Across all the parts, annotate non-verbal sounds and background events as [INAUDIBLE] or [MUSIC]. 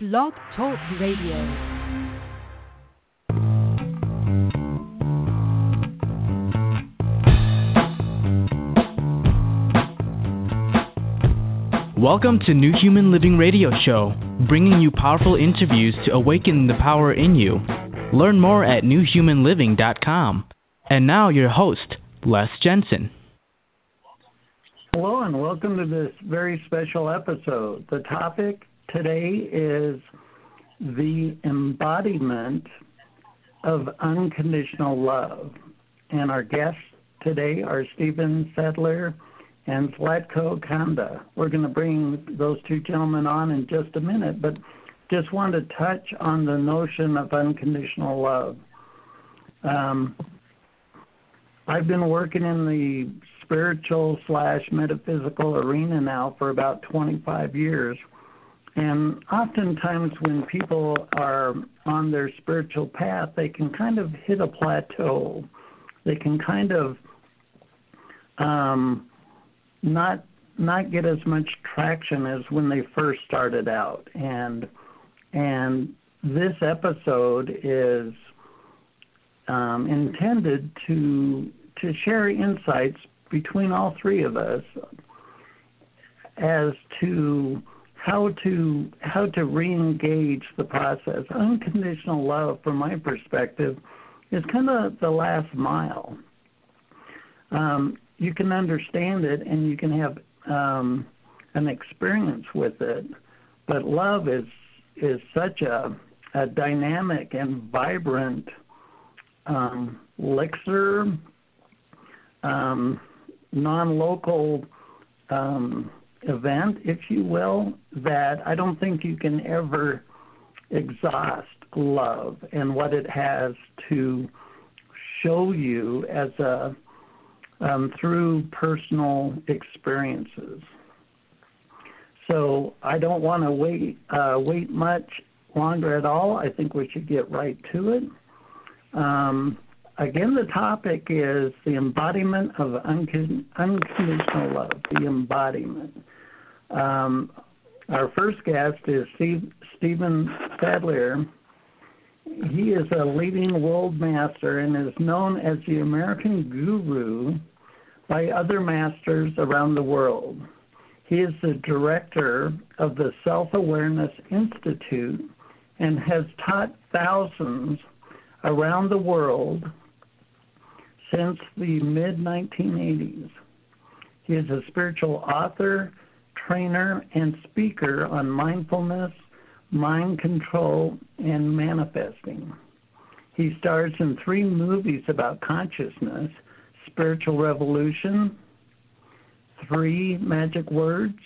Blog Talk Radio. Welcome to New Human Living Radio Show, bringing you powerful interviews to awaken the power in you. Learn more at newhumanliving.com. And now, your host, Les Jensen. Hello, and welcome to this very special episode. The topic today is the embodiment of unconditional love. And our guests today are Steven Sadleir and Zlatko Kanda. We're going to bring those two gentlemen on in just a minute, but just want to touch on the notion of unconditional love. Um, I've been working in the spiritual slash metaphysical arena now for about 25 years. And oftentimes, when people are on their spiritual path, they can kind of hit a plateau. They can kind of um, not not get as much traction as when they first started out. And and this episode is um, intended to to share insights between all three of us as to how to how to re-engage the process. Unconditional love, from my perspective, is kind of the last mile. Um, you can understand it and you can have um, an experience with it, but love is is such a a dynamic and vibrant um, elixir, um, non-local um, event, if you will, that I don't think you can ever exhaust love and what it has to show you as a um, through personal experiences. So I don't want to wait uh, wait much longer at all. I think we should get right to it. Um, again, the topic is the embodiment of uncon- unconditional love. The embodiment. Um, our first guest is Steve, Steven Sadleir. He is a leading world master and is known as the American guru by other masters around the world. He is the director of the Self Awareness Institute and has taught thousands around the world since the mid 1980s. He is a spiritual author, trainer, and speaker on mindfulness, mind control, and manifesting. He stars in three movies about consciousness Spiritual Revolution, Three Magic Words,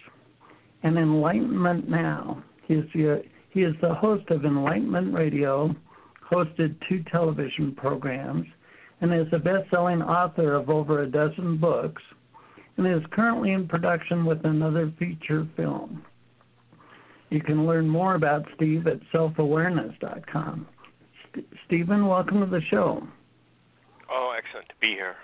and Enlightenment Now. He is the, he is the host of Enlightenment Radio, hosted two television programs, and is a best selling author of over a dozen books, and is currently in production with another feature film. You can learn more about Steve at selfawareness.com. St- Steven, welcome to the show. Oh, excellent to be here.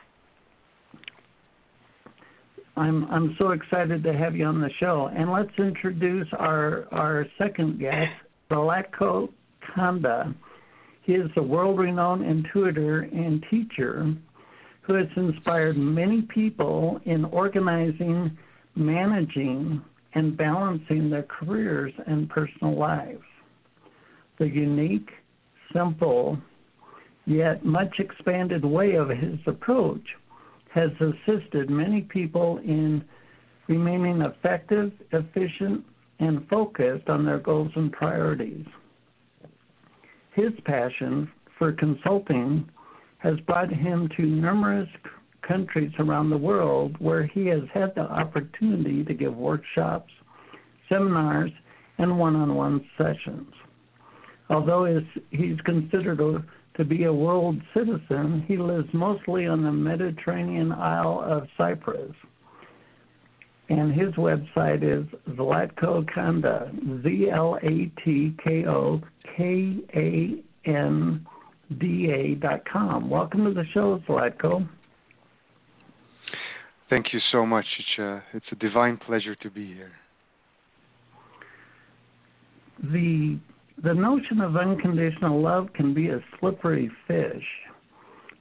I'm I'm so excited to have you on the show. And let's introduce our our second guest, Zlatko Kanda. He is a world-renowned intuitor and teacher who has inspired many people in organizing, managing, and balancing their careers and personal lives. The unique, simple, yet much expanded way of his approach has assisted many people in remaining effective, efficient, and focused on their goals and priorities. His passion for consulting has brought him to numerous countries around the world where he has had the opportunity to give workshops, seminars, and one on one sessions. Although he's considered a to be a world citizen, he lives mostly on the Mediterranean Isle of Cyprus. And his website is Zlatko Kanda, Z L A T K O K A N D A dot com. Welcome to the show, Zlatko. Thank you so much. It's a, it's a divine pleasure to be here. the the notion of unconditional love can be a slippery fish,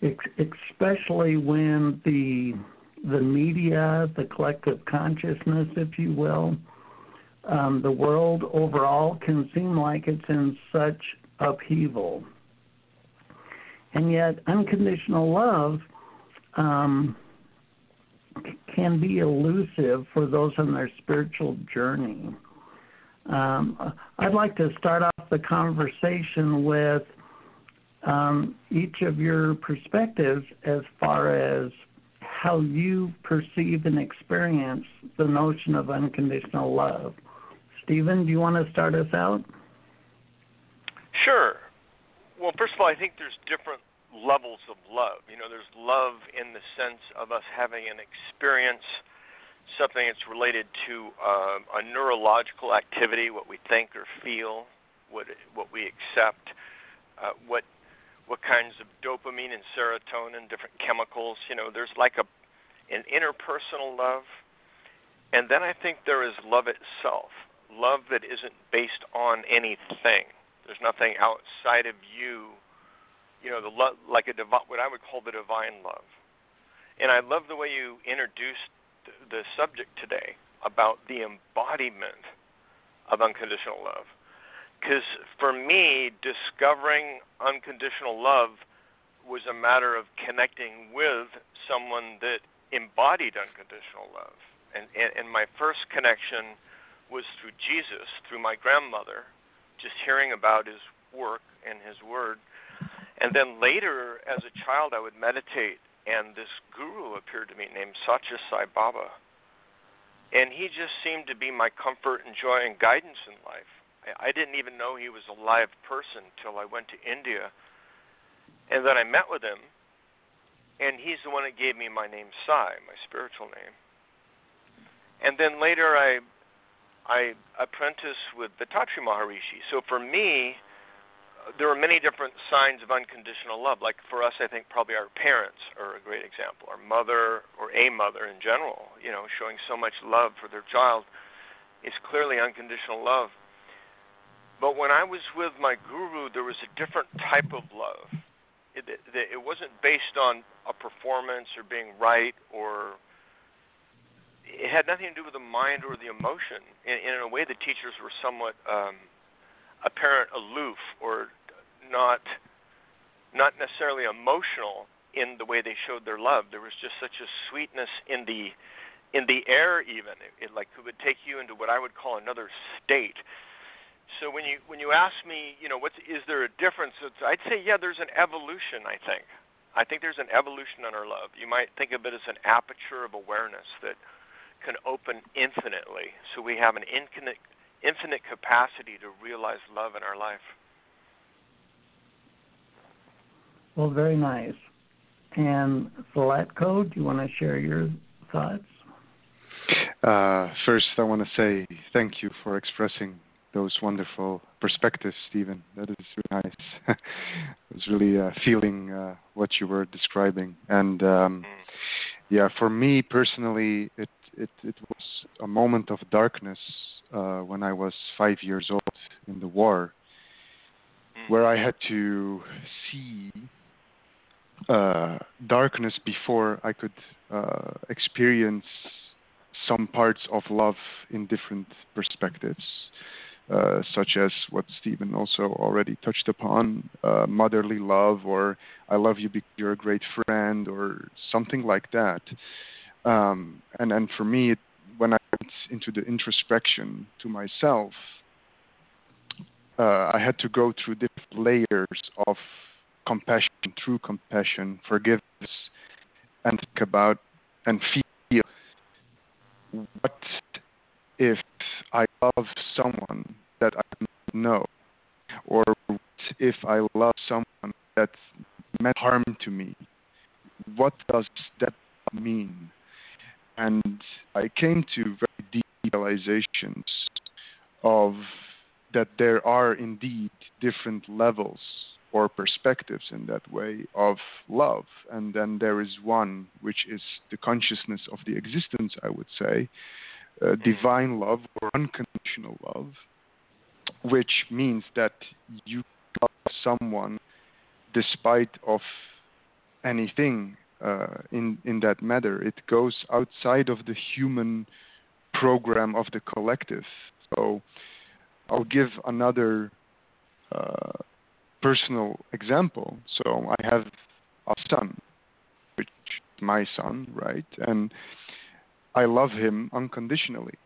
especially when the the media, the collective consciousness, if you will, um, the world overall can seem like it's in such upheaval. And yet, unconditional love um, can be elusive for those on their spiritual journey. Um, I'd like to start off the conversation with um, each of your perspectives as far as how you perceive and experience the notion of unconditional love. Steven, do you want to start us out? Sure. Well, first of all, I think there's different levels of love. You know, there's love in the sense of us having an experience, something that's related to uh, a neurological activity, what we think or feel, what what we accept, uh, what what kinds of dopamine and serotonin, different chemicals. You know, there's like a an interpersonal love, and then I think there is love itself love that isn't based on anything. There's nothing outside of you. You know, the love, like a divi- what I would call the divine love. And I love the way you introduced the subject today about the embodiment of unconditional love. Because for me, discovering unconditional love was a matter of connecting with someone that embodied unconditional love. And, and, and my first connection was through Jesus, through my grandmother, just hearing about his work and his word. And then later, as a child, I would meditate, and this guru appeared to me named Satya Sai Baba. And he just seemed to be my comfort and joy and guidance in life. I didn't even know he was a live person till I went to India. And then I met with him, and he's the one that gave me my name Sai, my spiritual name. And then later I I apprenticed with Vethathiri Maharishi. So for me, there are many different signs of unconditional love. Like for us, I think probably our parents are a great example. Our mother or a mother in general, you know, showing so much love for their child is clearly unconditional love. But when I was with my guru, there was a different type of love. It, it, it wasn't based on a performance or being right or it had nothing to do with the mind or the emotion. In, in a way, the teachers were somewhat um, apparent aloof or not not necessarily emotional in the way they showed their love. There was just such a sweetness in the in the air, even it, it like it would take you into what I would call another state. So when you when you ask me, you know, what's is there a difference? It's, I'd say yeah, there's an evolution. I think I think there's an evolution in our love. You might think of it as an aperture of awareness that can open infinitely. So we have an infinite, infinite capacity to realize love in our life. Well, very nice. And Zlatko, do you want to share your thoughts? Uh, first, I want to say thank you for expressing those wonderful perspectives, Steven. That is really nice. [LAUGHS] I was really uh, feeling uh, what you were describing, and um, mm. yeah, for me personally, it it, it was a moment of darkness uh, when I was five years old in the war, mm. where I had to see uh, darkness before I could uh, experience some parts of love in different perspectives. Uh, such as what Steven also already touched upon, uh, motherly love, or I love you because you're a great friend, or something like that. Um, and and for me, it, when I went into the introspection to myself, uh, I had to go through different layers of compassion, true compassion, forgiveness, and think about and feel what if I love someone that I know, or what if I love someone that meant harm to me? What does that mean? and I came to very deep realizations of that there are indeed different levels or perspectives in that way of love. And then there is one which is the consciousness of the existence, I would say, uh, divine love or unconditional love, which means that you love someone despite of anything uh, in in that matter. It goes outside of the human program of the collective. So I'll give another uh, personal example. So I have a son, which is my son, right? And I love him unconditionally.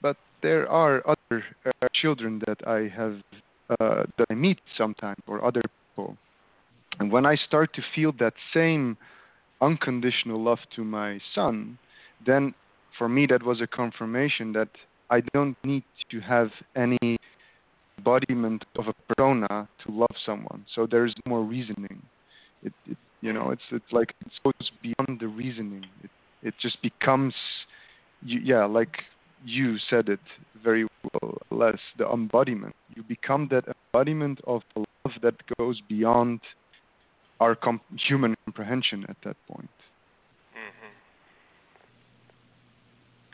But there are other uh, children that I have uh, that I meet sometimes, or other people, and when I start to feel that same unconditional love to my son, then for me that was a confirmation that I don't need to have any embodiment of a persona to love someone. So there's more reasoning. It, it you know, it's it's like it goes beyond the reasoning. It it just becomes, yeah, like you said it very well, less the embodiment. You become that embodiment of the love that goes beyond our com- human comprehension at that point. Mm-hmm.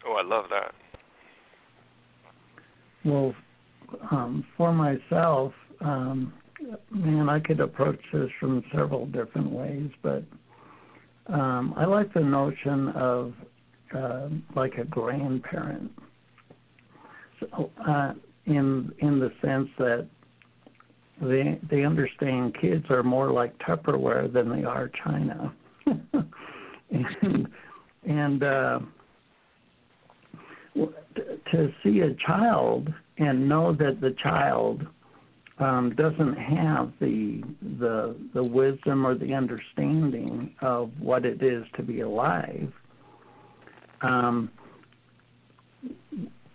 Oh, I love that. Well, um, for myself, um, man, I could approach this from several different ways, but um, I like the notion of uh, like a grandparent. So, uh, in in the sense that they they understand kids are more like Tupperware than they are China, [LAUGHS] and and uh, to see a child and know that the child um, doesn't have the the the wisdom or the understanding of what it is to be alive. Um,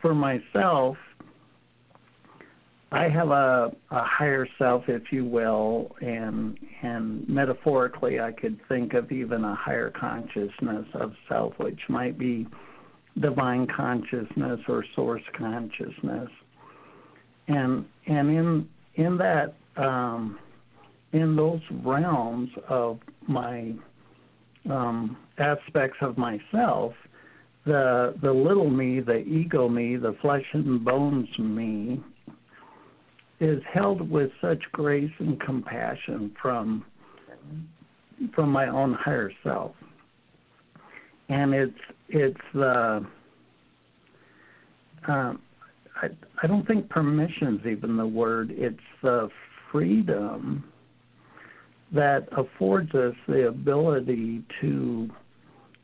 for myself, I have a, a higher self, if you will, and and metaphorically, I could think of even a higher consciousness of self, which might be divine consciousness or source consciousness, and and in in that um, in those realms of my um, aspects of myself, the the little me, the ego me, the flesh and bones me, is held with such grace and compassion from from my own higher self. And it's it's the um, I I don't think permission's even the word. It's the freedom that affords us the ability to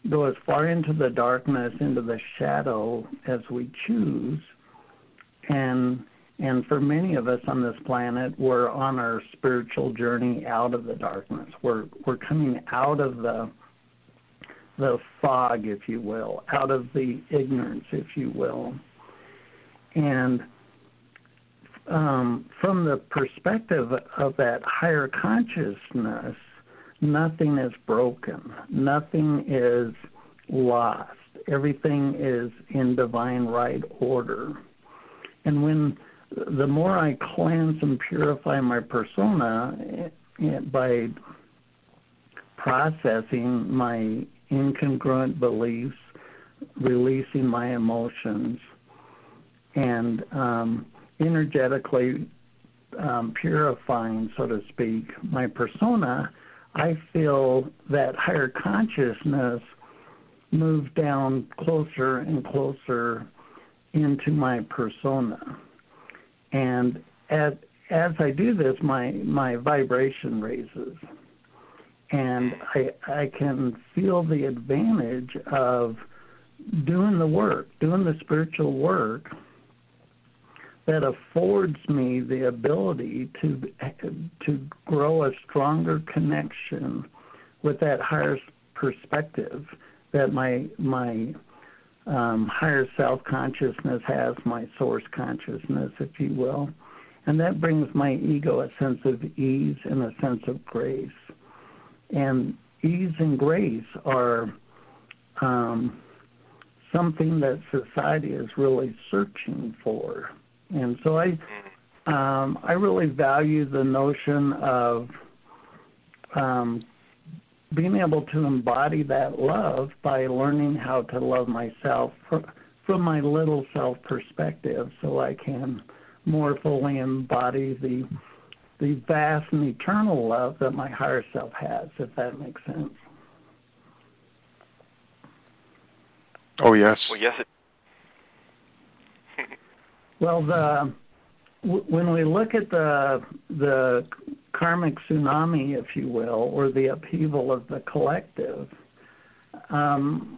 go as far into the darkness, into the shadow as we choose, and and for many of us on this planet, we're on our spiritual journey out of the darkness. We're we're coming out of the the fog, if you will, out of the ignorance, if you will. And um, from the perspective of that higher consciousness, nothing is broken, nothing is lost, everything is in divine right order. And when the more I cleanse and purify my persona eh, eh, by processing my incongruent beliefs, releasing my emotions, and um, energetically um, purifying, so to speak, my persona, I feel that higher consciousness move down closer and closer into my persona. And as, as I do this, my, my vibration raises and I I can feel the advantage of doing the work, doing the spiritual work that affords me the ability to to grow a stronger connection with that higher perspective that my my um, higher self consciousness has, my source consciousness, if you will, and that brings my ego a sense of ease and a sense of grace and ease and grace are um, something that society is really searching for. And so I um, I really value the notion of um, being able to embody that love by learning how to love myself from, from my little self perspective so I can more fully embody the the vast and eternal love that my higher self has, if that makes sense. Oh yes. Well, yes. It... well, the when we look at the the karmic tsunami, if you will, or the upheaval of the collective, um,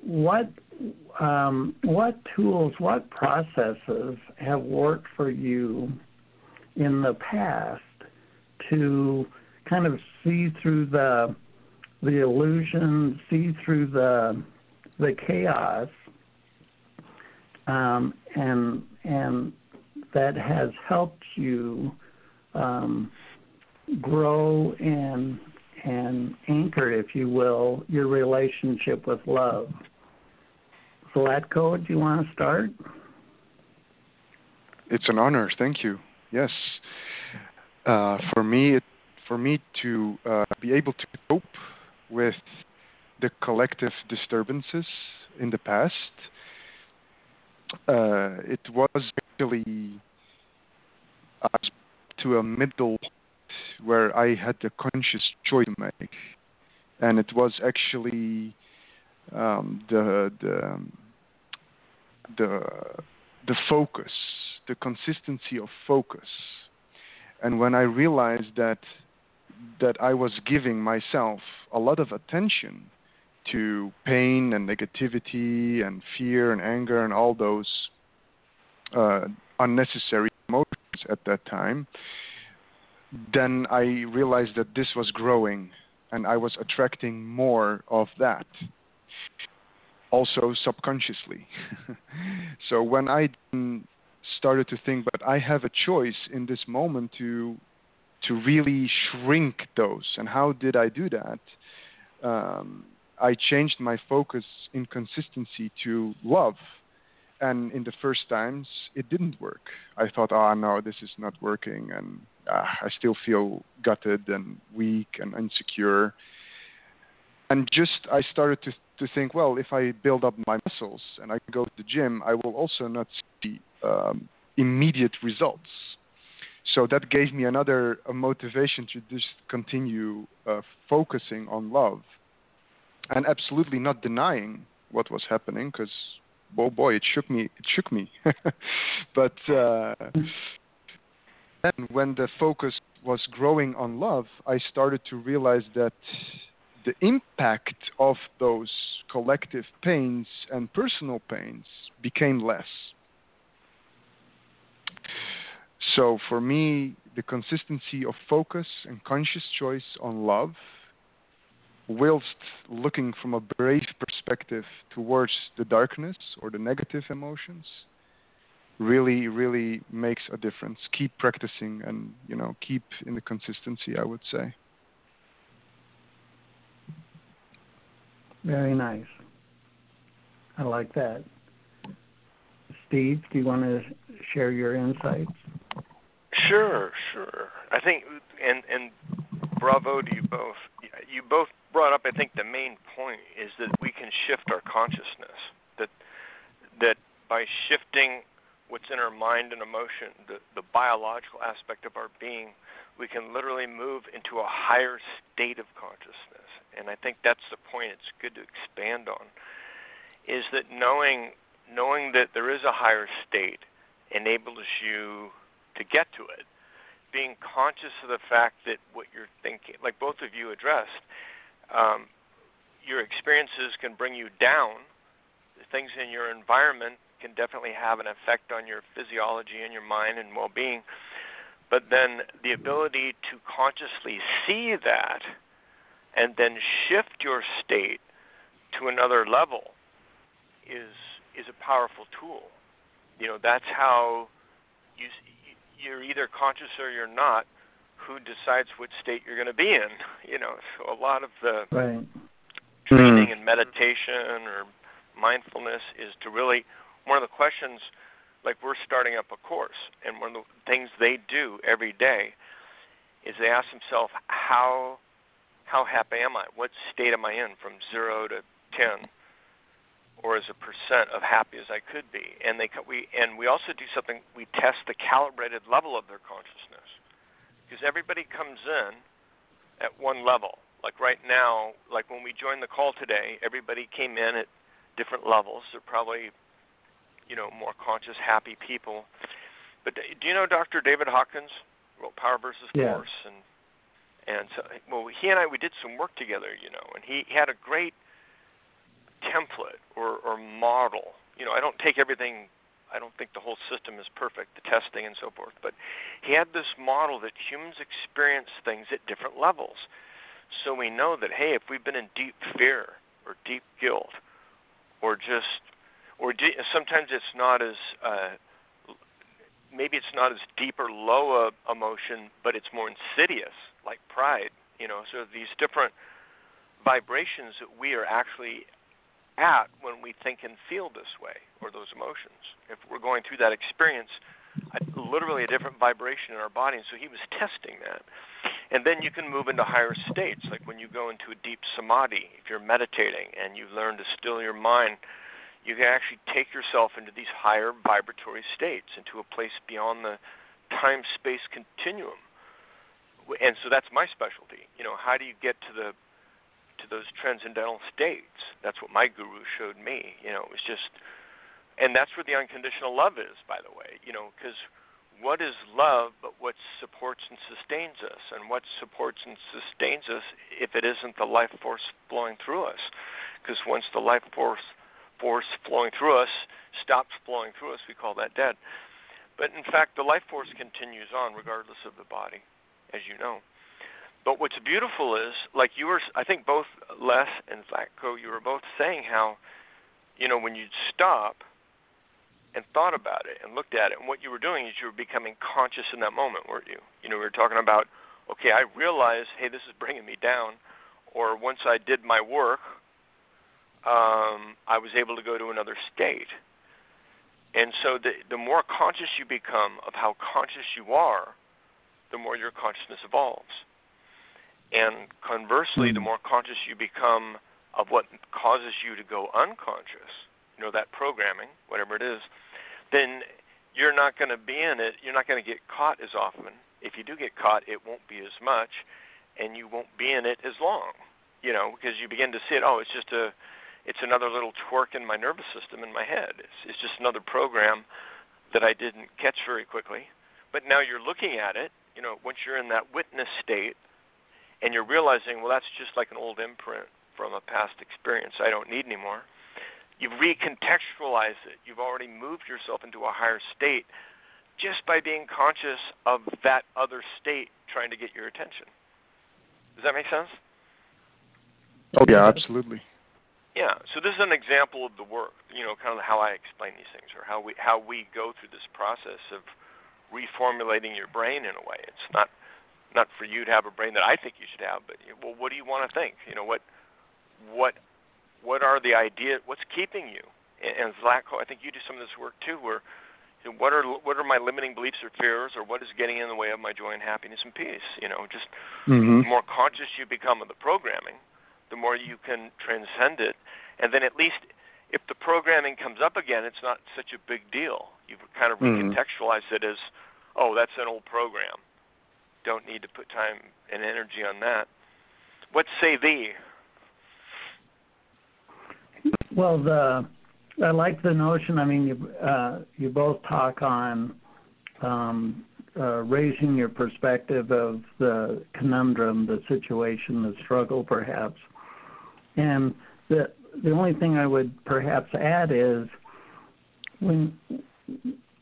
what um, what tools, what processes have worked for you in the past to kind of see through the the illusion, see through the the chaos, um, and and that has helped you um, grow and and anchor, if you will, your relationship with love. Zlatko, do you want to start? It's an honor. Thank you. Yes. Uh, for me, for me to uh, be able to cope with the collective disturbances in the past, uh, it was actually uh, to a middle point where I had a conscious choice to make, and it was actually um, the the the the focus, the consistency of focus, and when I realized that that I was giving myself a lot of attention to pain and negativity and fear and anger and all those uh, unnecessary emotions at that time, then I realized that this was growing and I was attracting more of that. Also subconsciously. [LAUGHS] so when I started to think, but I have a choice in this moment to to really shrink those, and how did I do that? Um, I changed my focus in consistency to love and in the first times it didn't work. I thought, oh no, this is not working, and uh, I still feel gutted and weak and insecure. And just I started to to think, well, if I build up my muscles and I go to the gym, I will also not see um, immediate results. So that gave me another motivation to just continue uh, focusing on love, and absolutely not denying what was happening because oh boy, it shook me. It shook me. [LAUGHS] but uh, then, when the focus was growing on love, I started to realize that the impact of those collective pains and personal pains became less. So for me, the consistency of focus and conscious choice on love whilst looking from a brave perspective towards the darkness or the negative emotions really really makes a difference. Keep practicing and you know keep in the consistency i would say. Very nice. I like that. Steve do you want to share your insights? Sure sure. I think and and bravo to you both you both brought up, I think the main point is that we can shift our consciousness. That that by shifting what's in our mind and emotion, the, the biological aspect of our being, we can literally move into a higher state of consciousness. And I think that's the point it's good to expand on. Is that knowing knowing that there is a higher state enables you to get to it. Being conscious of the fact that what you're thinking, like both of you addressed, um, your experiences can bring you down. Things in your environment can definitely have an effect on your physiology and your mind and well being. But then the ability to consciously see that and then shift your state to another level is is a powerful tool. You know, that's how you you're either conscious or you're not who decides which state you're going to be in. [LAUGHS] You know, so a lot of the right. training mm. and meditation or mindfulness is to really one of the questions. Like we're starting up a course, and one of the things they do every day is they ask themselves how how happy am I? What state am I in from zero to ten? Or as a percent of happy as I could be. And they we and we also do something. We test the calibrated level of their consciousness because everybody comes in at one level. Like right now, like when we joined the call today, everybody came in at different levels. They're probably, you know, more conscious, happy people. But do you know Dr. David Hawkins wrote Power versus yeah. Force and and so well he and I we did some work together, you know, and he had a great template or or model. You know, I don't take everything I don't think the whole system is perfect, the testing and so forth, but he had this model that humans experience things at different levels. So we know that hey, if we've been in deep fear or deep guilt or just or de- sometimes it's not as uh, maybe it's not as deep or low a emotion, but it's more insidious, like pride. You know, so these different vibrations that we are actually at when we think and feel this way or those emotions. If we're going through that experience, literally a different vibration in our body. And so he was testing that. And then you can move into higher states, like when you go into a deep samadhi, if you're meditating and you learn to still your mind, you can actually take yourself into these higher vibratory states, into a place beyond the time space continuum. And so that's my specialty. You know, how do you get to the to those transcendental states? That's what my guru showed me. You know, it was just and that's where the unconditional love is, by the way. You know, because what is love but what supports and sustains us? And what supports and sustains us if it isn't the life force flowing through us? Because once the life force force flowing through us stops flowing through us, we call that dead. But in fact, the life force continues on regardless of the body, as you know. But what's beautiful is, like you were, I think both Les and Zlatko, you were both saying how, you know, when you'd stop and thought about it and looked at it, and what you were doing is you were becoming conscious in that moment, weren't you? You know, we were talking about, okay, I realize, hey, this is bringing me down, or once I did my work, um, I was able to go to another state. And so the the more conscious you become of how conscious you are, the more your consciousness evolves. And conversely, the hmm. more conscious you become of what causes you to go unconscious, you know, that programming, whatever it is, then you're not going to be in it. You're not going to get caught as often. If you do get caught, it won't be as much, and you won't be in it as long, you know, because you begin to see it. Oh, it's just a it's another little twerk in my nervous system in my head. It's, it's just another program that I didn't catch very quickly. But now you're looking at it, you know, once you're in that witness state and you're realizing, well, that's just like an old imprint from a past experience I don't need anymore. You've recontextualized it. You've already moved yourself into a higher state just by being conscious of that other state trying to get your attention. Does that make sense? Oh, yeah, absolutely. Yeah, so this is an example of the work, you know, kind of how I explain these things, or how we how we go through this process of reformulating your brain in a way. It's not not for you to have a brain that I think you should have, but well, what do you want to think? You know, what what what are the idea? What's keeping you? And, and Zlatko, I think you do some of this work too, where you know, what are what are my limiting beliefs or fears, or what is getting in the way of my joy and happiness and peace? You know, just mm-hmm. the more conscious you become of the programming, the more you can transcend it. And then at least if the programming comes up again, it's not such a big deal. You've kind of mm-hmm. it as, oh, that's an old program. Don't need to put time and energy on that. What say thee? Well, the I like the notion. I mean, you uh, you both talk on um, uh, raising your perspective of the conundrum, the situation, the struggle, perhaps, and the the only thing I would perhaps add is when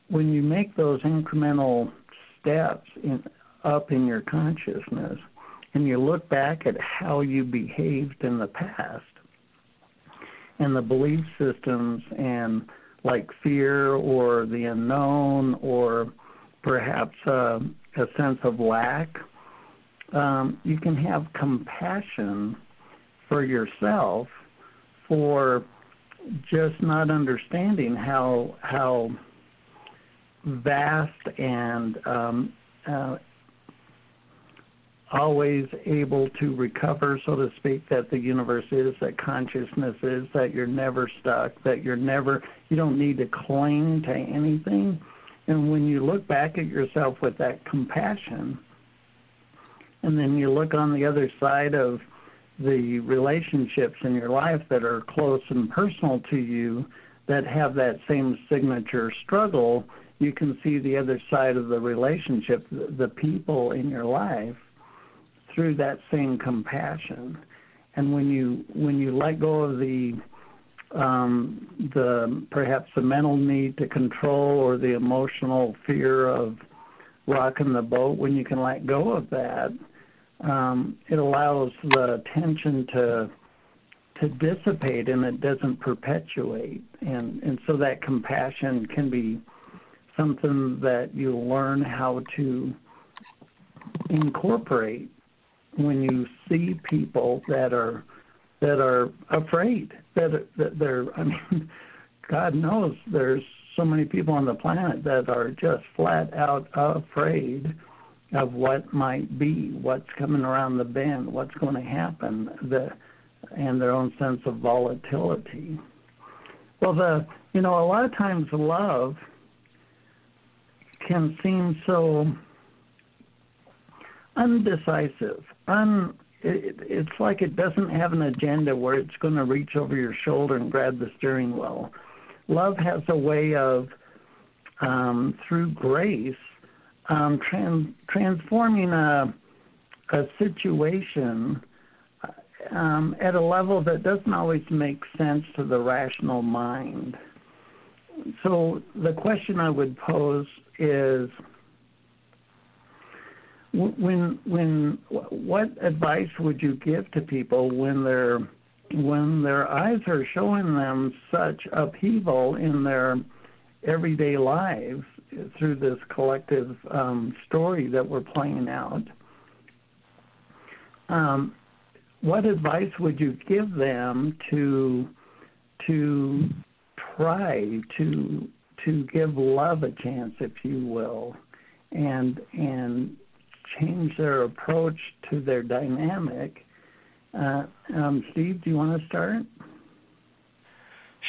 when you make those incremental steps in, up in your consciousness and you look back at how you behaved in the past and the belief systems and like fear or the unknown or perhaps uh, a sense of lack, um, you can have compassion for yourself for just not understanding how how vast and um, uh, always able to recover, so to speak, that the universe is, that consciousness is, that you're never stuck, that you're never, you don't need to cling to anything. And when you look back at yourself with that compassion, and then you look on the other side of the relationships in your life that are close and personal to you that have that same signature struggle, you can see the other side of the relationship, the people in your life, through that same compassion. And when you when you let go of the um, the perhaps the mental need to control or the emotional fear of rocking the boat, when you can let go of that, um, it allows the tension to to dissipate and it doesn't perpetuate and and so that compassion can be something that you learn how to incorporate when you see people that are that are afraid that that they're I mean [LAUGHS] God knows there's so many people on the planet that are just flat out afraid of what might be, what's coming around the bend, what's going to happen, the and their own sense of volatility. Well, the you know a lot of times love can seem so undecisive, it, it's like it doesn't have an agenda where it's going to reach over your shoulder and grab the steering wheel. Love has a way of, um, through grace, um, trans, transforming a, a situation um, at a level that doesn't always make sense to the rational mind. So the question I would pose is when when what advice would you give to people when their when their eyes are showing them such upheaval in their everyday lives through this collective um, story that we're playing out? Um, what advice would you give them to to try to to give love a chance, if you will, and and change their approach to their dynamic? Uh, um, Steve, do you want to start?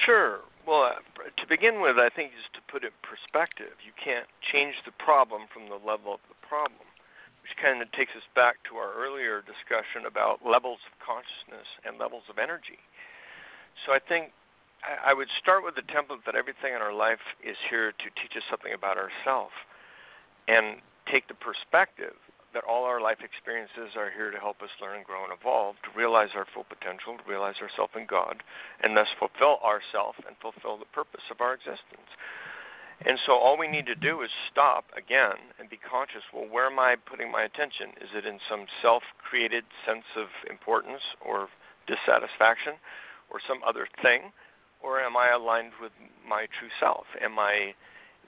Sure. Well, uh, to begin with, I think just to put it in perspective, you can't change the problem from the level of the problem which kind of takes us back to our earlier discussion about levels of consciousness and levels of energy. So I think I would start with the template that everything in our life is here to teach us something about ourselves, and take the perspective that all our life experiences are here to help us learn grow and evolve, to realize our full potential, to realize ourself in God, and thus fulfill ourself and fulfill the purpose of our existence. And so all we need to do is stop again and be conscious. Well, where am I putting my attention? Is it in some self created sense of importance or dissatisfaction or some other thing? Or am I aligned with my true self? Am I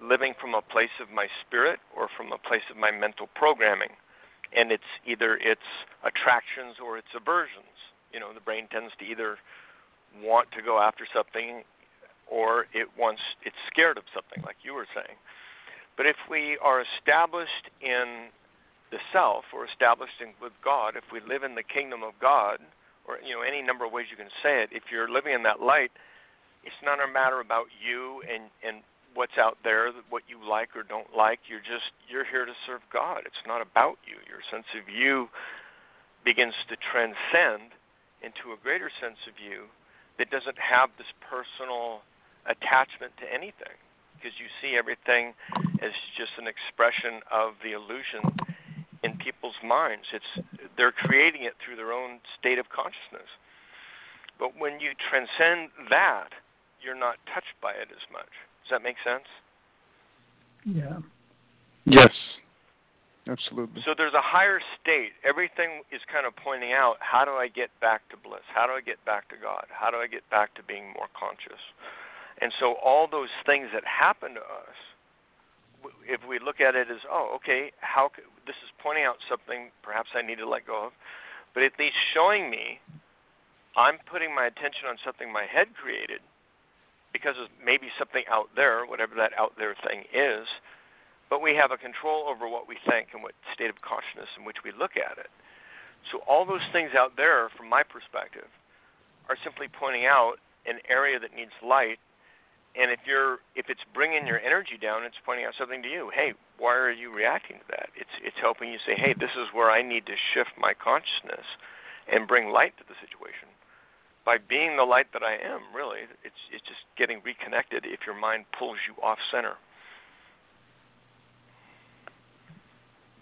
living from a place of my spirit or from a place of my mental programming? And it's either its attractions or its aversions. You know, the brain tends to either want to go after something or it wants it's scared of something like you were saying. But if we are established in the self or established in, with God, if we live in the kingdom of God, or you know any number of ways you can say it, if you're living in that light, it's not a matter about you and and what's out there, what you like or don't like. You're just you're here to serve God. It's not about you. Your sense of you begins to transcend into a greater sense of you that doesn't have this personal attachment to anything because you see everything as just an expression of the illusion in people's minds. It's they're creating it through their own state of consciousness. But when you transcend that, you're not touched by it as much. Does that make sense? Yeah. Yes. Absolutely. So there's a higher state. Everything is kind of pointing out how do I get back to bliss? How do I get back to God? How do I get back to being more conscious? And so all those things that happen to us, if we look at it as, oh, okay, how this is pointing out something perhaps I need to let go of, but at least showing me I'm putting my attention on something my head created because of maybe something out there, whatever that out there thing is. but we have a control over what we think and what state of consciousness in which we look at it. So all those things out there, from my perspective, are simply pointing out an area that needs light. And if you're if it's bringing your energy down, it's pointing out something to you. Hey, why are you reacting to that? It's it's helping you say, hey, this is where I need to shift my consciousness and bring light to the situation. By being the light that I am, really, it's it's just getting reconnected. If your mind pulls you off center.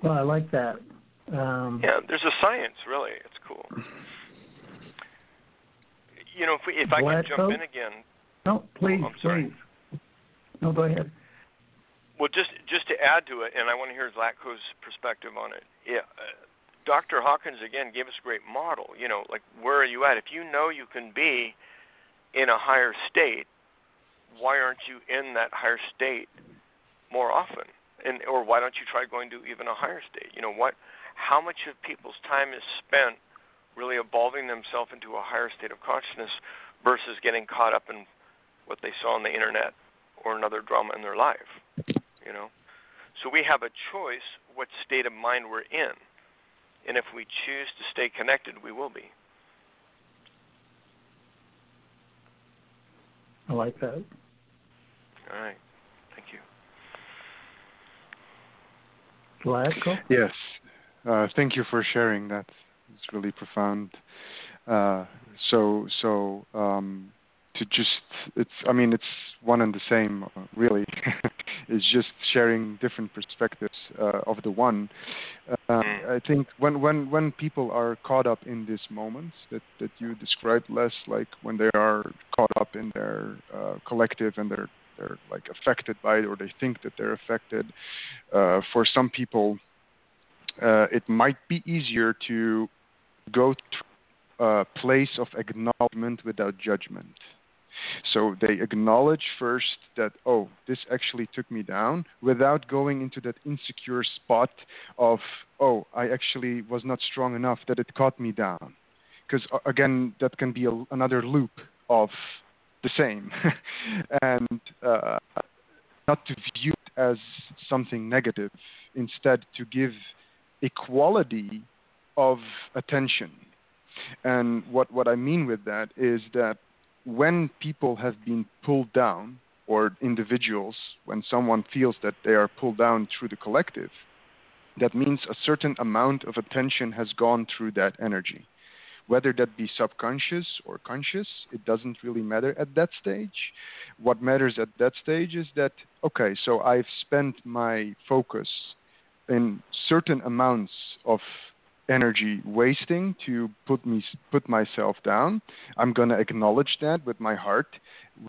Well, I like that. Um, yeah, there's a science, really. It's cool. You know, if we, if I can jump in again. No, please, oh, please. No, go ahead. Well, just just to add to it, and I want to hear Zlatko's perspective on it. Yeah, uh, Dr. Hawkins again gave us a great model. You know, like where are you at? If you know you can be in a higher state, why aren't you in that higher state more often? and or why don't you try going to even a higher state? You know what? How much of people's time is spent really evolving themselves into a higher state of consciousness versus getting caught up in what they saw on the internet or another drama in their life? You know, so we have a choice what state of mind we're in, and if we choose to stay connected, we will be. I like that. All right. Thank you. Zlatko? Yes. Uh, thank you for sharing that. It's really profound. Uh, so, so um, to just, it's, I mean, it's one and the same, uh, really. [LAUGHS] it's just sharing different perspectives uh, of the one. Uh, I think when, when, when people are caught up in these moments that, that you described, less like when they are caught up in their uh, collective and their they're like affected by it or they think that they're affected. Uh, for some people, uh, it might be easier to go to a place of acknowledgement without judgment. So they acknowledge first that, oh, this actually took me down without going into that insecure spot of, oh, I actually was not strong enough that it caught me down. Because again, that can be a, another loop of the same, [LAUGHS] and uh, not to view it as something negative. Instead, to give equality of attention. And what, what I mean with that is that when people have been pulled down, or individuals, when someone feels that they are pulled down through the collective, that means a certain amount of attention has gone through that energy whether that be subconscious or conscious, it doesn't really matter at that stage. What matters at that stage is that, okay, so I've spent my focus in certain amounts of energy wasting to put me put myself down. I'm going to acknowledge that with my heart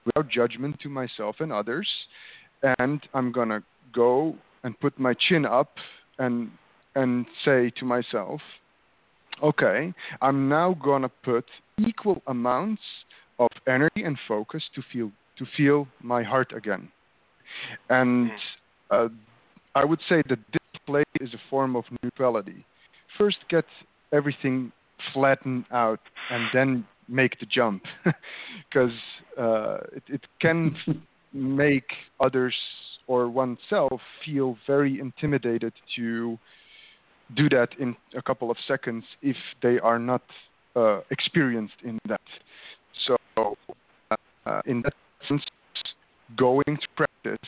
without judgment to myself and others and I'm going to go and put my chin up and and say to myself, okay, I'm now going to put equal amounts of energy and focus to feel to feel my heart again. And uh, I would say that this play is a form of neutrality. First, get everything flattened out, and then make the jump, [LAUGHS] because uh, it, it can [LAUGHS] make others or oneself feel very intimidated to do that in a couple of seconds if they are not uh, experienced in that. So, uh, in that sense, going to practice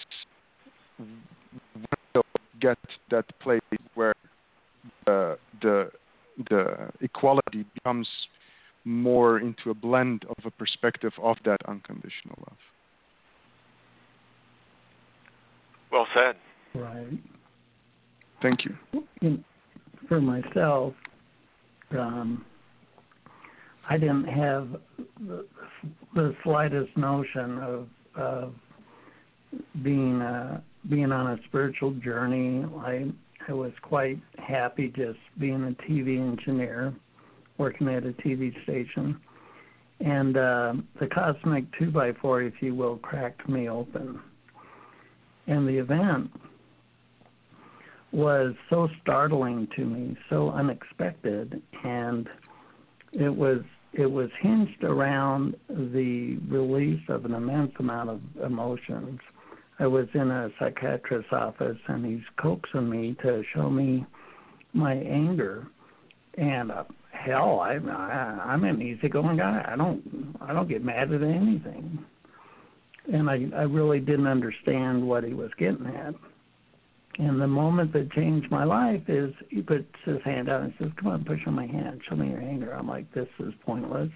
will get that place where the the the equality becomes more into a blend of a perspective of that unconditional love. Well said. Right. Thank you for myself, um, I didn't have the, the slightest notion of, of being uh, being on a spiritual journey. I I was quite happy just being a TV engineer, working at a TV station, and uh, the cosmic two by four, if you will, cracked me open. And the event was so startling to me, so unexpected, and it was it was hinged around the release of an immense amount of emotions. I was in a psychiatrist's office and he's coaxing me to show me my anger, and uh, hell, I, I I'm an easygoing guy. I don't I don't get mad at anything, and I I really didn't understand what he was getting at. And the moment that changed my life is he puts his hand out and says, "Come on, push on my hand, show me your anger." I'm like, "This is pointless."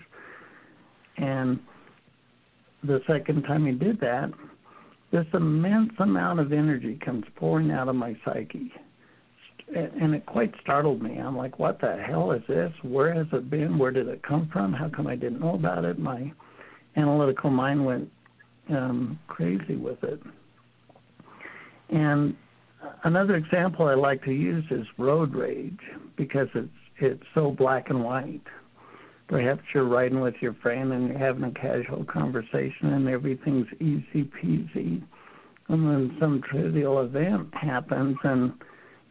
And the second time he did that, this immense amount of energy comes pouring out of my psyche. And it quite startled me. I'm like, what the hell is this? Where has it been? Where did it come from? How come I didn't know about it? My analytical mind went um, crazy with it. And another example I like to use is road rage because it's it's so black and white. Perhaps you're riding with your friend and you're having a casual conversation and everything's easy peasy. And then some trivial event happens and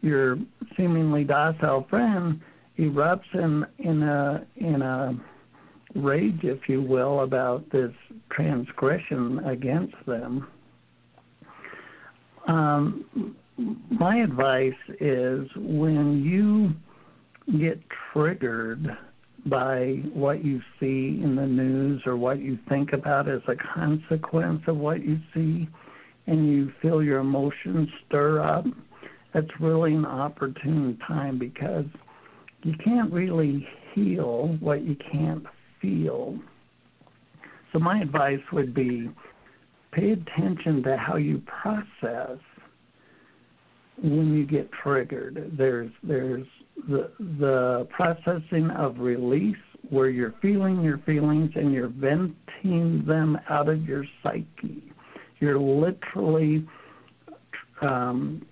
your seemingly docile friend erupts in in a in a rage, if you will, about this transgression against them. Um, my advice is when you get triggered by what you see in the news or what you think about as a consequence of what you see, and you feel your emotions stir up, that's really an opportune time because you can't really heal what you can't feel. So, my advice would be pay attention to how you process when you get triggered. There's there's the the processing of release where you're feeling your feelings and you're venting them out of your psyche. You're literally um,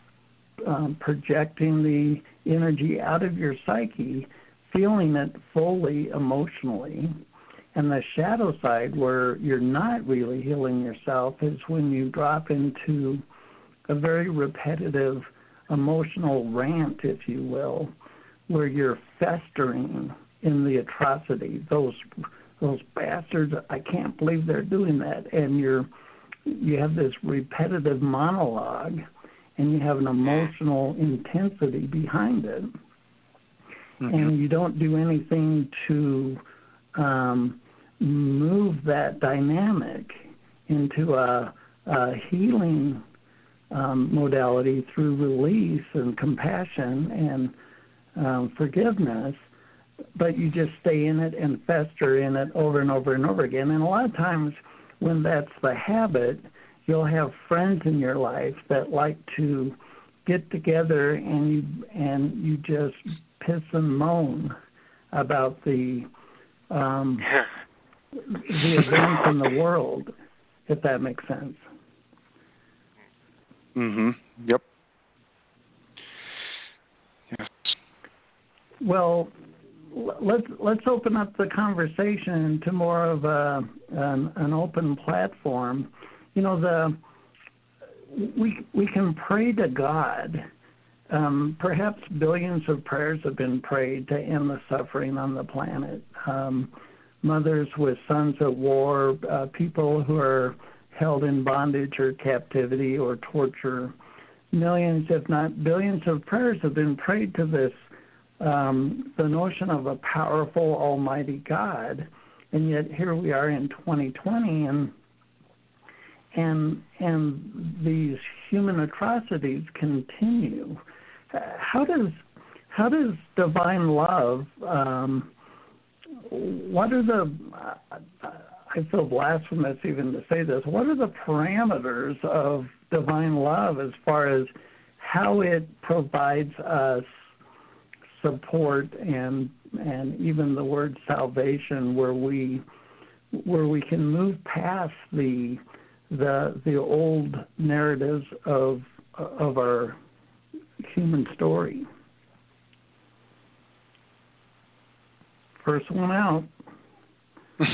um, projecting the energy out of your psyche, feeling it fully emotionally. And the shadow side, where you're not really healing yourself, is when you drop into a very repetitive emotional rant, if you will, where you're festering in the atrocity. Those those bastards! I can't believe they're doing that. And you're you have this repetitive monologue, and you have an emotional intensity behind it, mm-hmm. and you don't do anything to um, move that dynamic into a, a healing um, modality through release and compassion and um, forgiveness, but you just stay in it and fester in it over and over and over again. And a lot of times, when that's the habit, you'll have friends in your life that like to get together and you and you just piss and moan about the um, [LAUGHS] the events in the world, if that makes sense. Mhm. Yep. Yes. Well, let's let's open up the conversation to more of a an, an open platform. You know, the we we can pray to God. Um, perhaps billions of prayers have been prayed to end the suffering on the planet. Um, mothers with sons at war, uh, people who are held in bondage or captivity or torture. Millions, if not billions, of prayers have been prayed to this um, the notion of a powerful Almighty God, and yet here we are in 2020, and and and these human atrocities continue. How does how does divine love? Um, what are the I feel blasphemous even to say this. What are the parameters of divine love as far as how it provides us support and and even the word salvation where we where we can move past the the the old narratives of of our human story. First one out. [LAUGHS]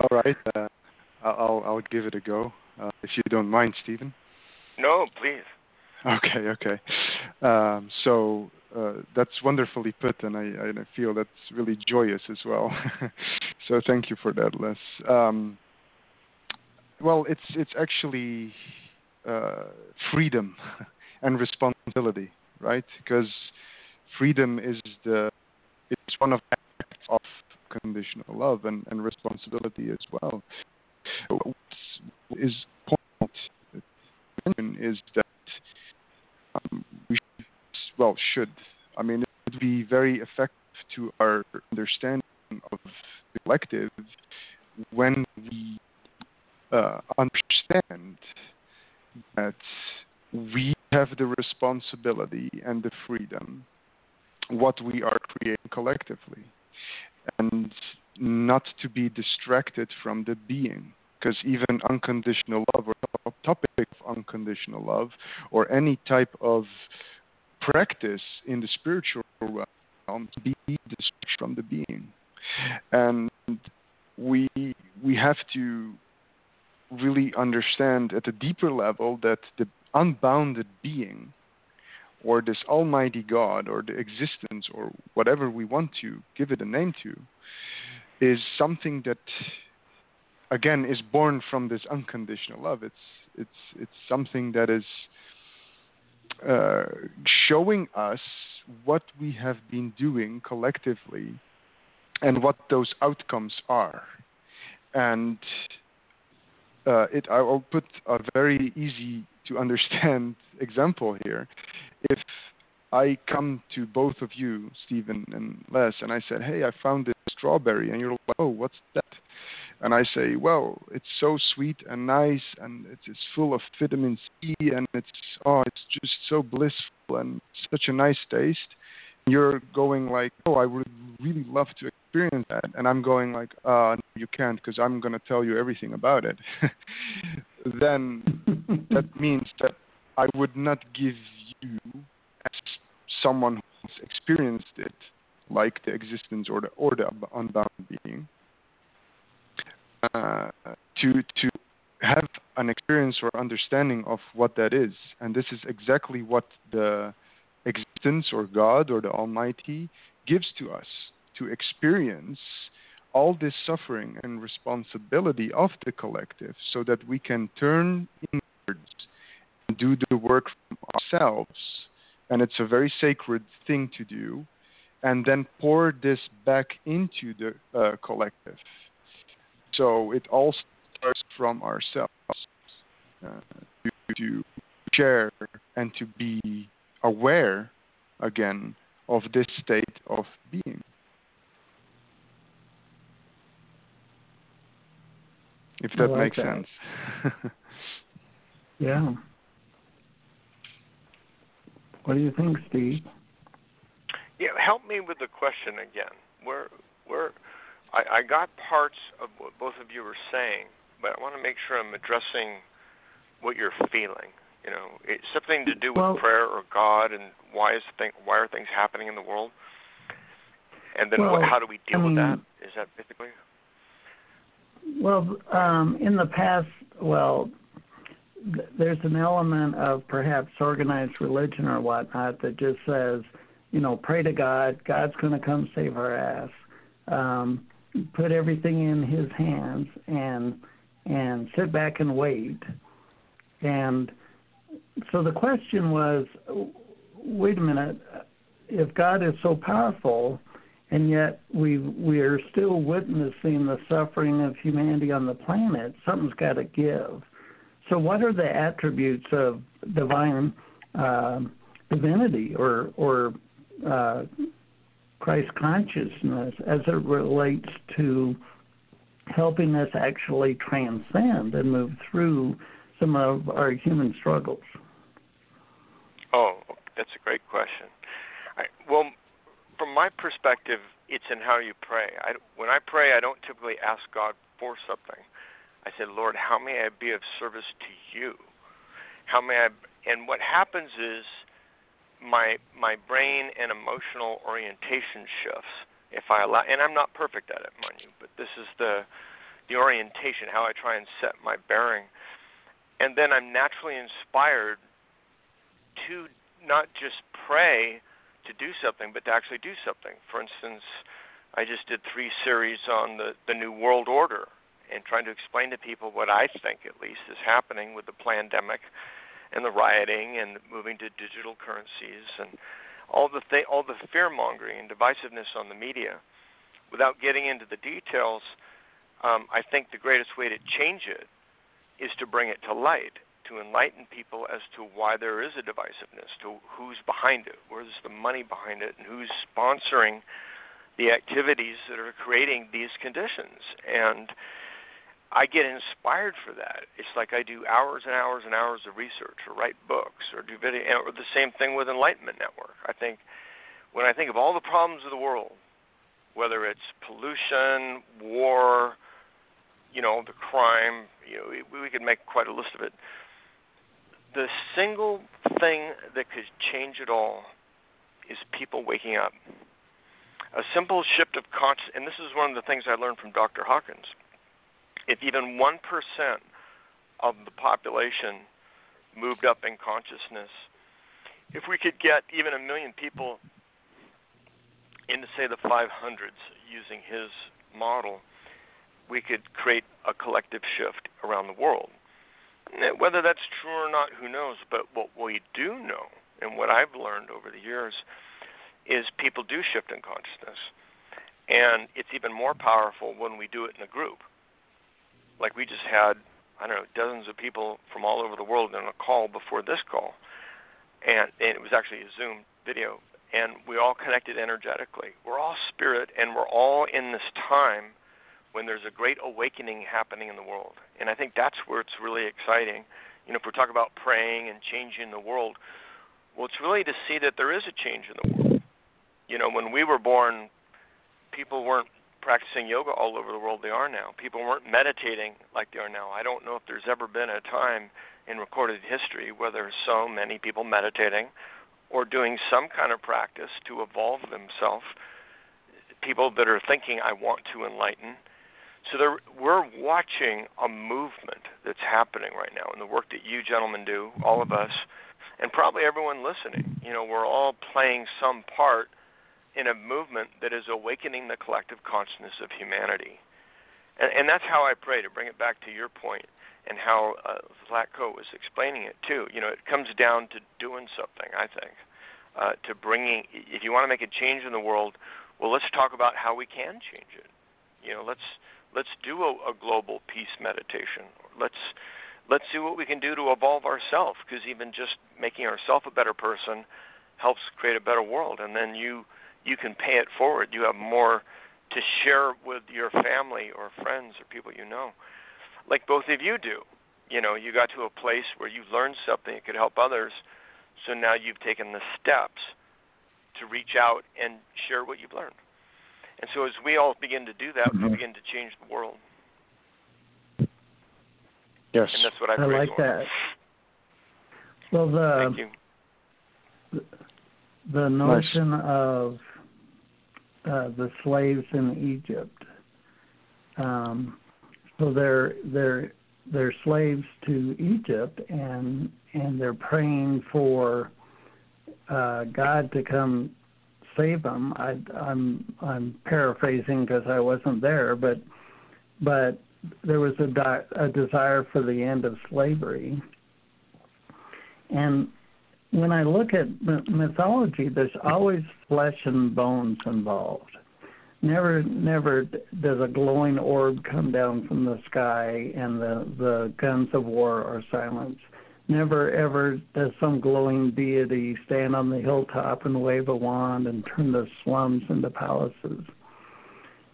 All right, uh, I'll I'll give it a go, uh, if you don't mind, Steven. No, please. Okay, okay. Um, so uh, that's wonderfully put, and I, I feel that's really joyous as well. [LAUGHS] so thank you for that, Les. Um, well, it's it's actually uh, freedom [LAUGHS] and responsibility, right? Because freedom is the it's one of the acts of conditional love and, and responsibility as well. What is point is that um, we should, well should. I mean it would be very effective to our understanding of the collective when we uh, understand that we have the responsibility and the freedom what we are creating collectively and not to be distracted from the being because even unconditional love or topic of unconditional love or any type of practice in the spiritual realm be distracted from the being. And we we have to really understand at a deeper level that the unbounded being or this almighty god or the existence or whatever we want to give it a name to is something that again is born from this unconditional love. It's it's it's something that is uh, showing us what we have been doing collectively and what those outcomes are and uh, it I will put a very easy to understand [LAUGHS] example here if I come to both of you, Steven and Les, and I said, "Hey, I found this strawberry," and you're like, "Oh, what's that?" And I say, "Well, it's so sweet and nice, and it's, it's full of vitamin C, and it's oh, it's just so blissful and such a nice taste." And You're going like, "Oh, I would really love to experience that," and I'm going like, "Uh, no, you can't, because I'm going to tell you everything about it." [LAUGHS] then that [LAUGHS] means that I would not give you as someone who's experienced it, like the existence or the or the unbound being, uh, to to have an experience or understanding of what that is, and this is exactly what the existence or God or the Almighty gives to us to experience all this suffering and responsibility of the collective, so that we can turn inwards and do the work from ourselves. And it's a very sacred thing to do, and then pour this back into the uh, collective. So it all starts from ourselves uh, to, to share and to be aware again of this state of being. If that like makes that. sense. [LAUGHS] yeah. What do you think, Steve? Yeah, help me with the question again. Where, where, I, I got parts of what both of you were saying, but I want to make sure I'm addressing what you're feeling. You know, it's something to do with Well- prayer or God, and why is thing, why are things happening in the world? And then what, how do we deal I with that? mean- Is that basically? Well, um, in the past, well, th- there's an element of perhaps organized religion or whatnot that just says, you know, pray to God, God's going to come save our ass. Um, put everything in His hands and and sit back and wait. And so the question was, wait a minute, if God is so powerful, and yet we we are still witnessing the suffering of humanity on the planet. Something's got to give. So, what are the attributes of divine uh, divinity or or uh, Christ consciousness as it relates to helping us actually transcend and move through some of our human struggles? Oh, that's a great question. I, well, from my perspective, it's in how you pray. I, when I pray, I don't typically ask God for something. I say, Lord, how may I be of service to you? How may I? And what happens is my my brain and emotional orientation shifts if I allow. And I'm not perfect at it, mind you, but this is the the orientation, how I try and set my bearing, and then I'm naturally inspired to not just pray to do something, but to actually do something. For instance, I just did three series on the the New World Order, and trying to explain to people what I think at least is happening with the pandemic and the rioting and moving to digital currencies and all the th- all the fear mongering and divisiveness on the media without getting into the details um, I think the greatest way to change it is to bring it to light to enlighten people as to why there is a divisiveness, to who's behind it, where's the money behind it, and who's sponsoring the activities that are creating these conditions. And I get inspired for that. It's like I do hours and hours and hours of research, or write books, or do video, or the same thing with Enlightenment Network. I think when I think of all the problems of the world, whether it's pollution, war, you know, the crime, you know, we, we could make quite a list of it the single thing that could change it all is people waking up. A simple shift of conscious, and this is one of the things I learned from Dr. Hawkins. If even 1% of the population moved up in consciousness, if we could get even a million people into, say, the 500s using his model, we could create a collective shift around the world. Whether that's true or not, who knows? But what we do know, and what I've learned over the years, is people do shift in consciousness. And it's even more powerful when we do it in a group. Like we just had, I don't know, dozens of people from all over the world on a call before this call. And, and it was actually a Zoom video. And we all connected energetically. We're all spirit, and we're all in this time when there's a great awakening happening in the world. And I think that's where it's really exciting. You know, if we're talking about praying and changing the world, well, it's really to see that there is a change in the world. You know, when we were born, people weren't practicing yoga all over the world they are now. People weren't meditating like they are now. I don't know if there's ever been a time in recorded history where there's so many people meditating or doing some kind of practice to evolve themselves. People that are thinking, I want to enlighten so there, we're watching a movement that's happening right now, and the work that you gentlemen do, all of us, and probably everyone listening. You know, we're all playing some part in a movement that is awakening the collective consciousness of humanity. And, and that's how I pray to bring it back to your point and how uh, Zlatko was explaining it too. You know, it comes down to doing something. I think uh, to bringing. If you want to make a change in the world, well, let's talk about how we can change it. You know, let's let's do a, a global peace meditation. Let's let's see what we can do to evolve ourselves because even just making ourselves a better person helps create a better world and then you you can pay it forward you have more to share with your family or friends or people you know like both of you do you know you got to a place where you learned something that could help others so now you've taken the steps to reach out and share what you've learned and so as we all begin to do that, mm-hmm. we begin to change the world. Yes. And that's what I, I like for. that. Well, the the notion nice. of uh, the slaves in Egypt. Um, so they're they're they're slaves to Egypt, and and they're praying for uh, God to come save them. I, I'm I'm paraphrasing because I wasn't there, but but there was a, di- a desire for the end of slavery. And when I look at mythology, there's always flesh and bones involved. Never, never does a glowing orb come down from the sky and the the guns of war are silenced. Never ever does some glowing deity stand on the hilltop and wave a wand and turn the slums into palaces.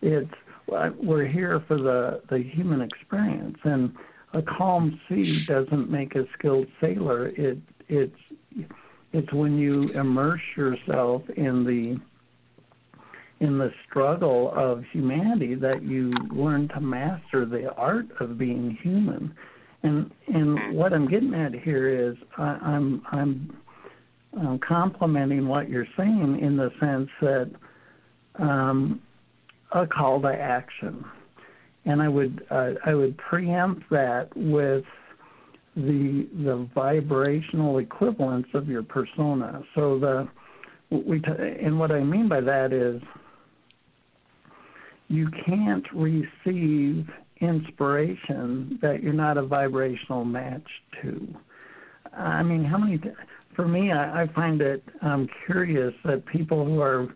It's we're here for the the human experience, and a calm sea doesn't make a skilled sailor. It it's it's when you immerse yourself in the in the struggle of humanity that you learn to master the art of being human. And and what I'm getting at here is I, I'm I'm um, complimenting what you're saying in the sense that um, a call to action, and I would uh, I would preempt that with the the vibrational equivalence of your persona. So the we t- and what I mean by that is you can't receive inspiration that you're not a vibrational match to. I mean, how many? For me, I, I find it um, curious that people who are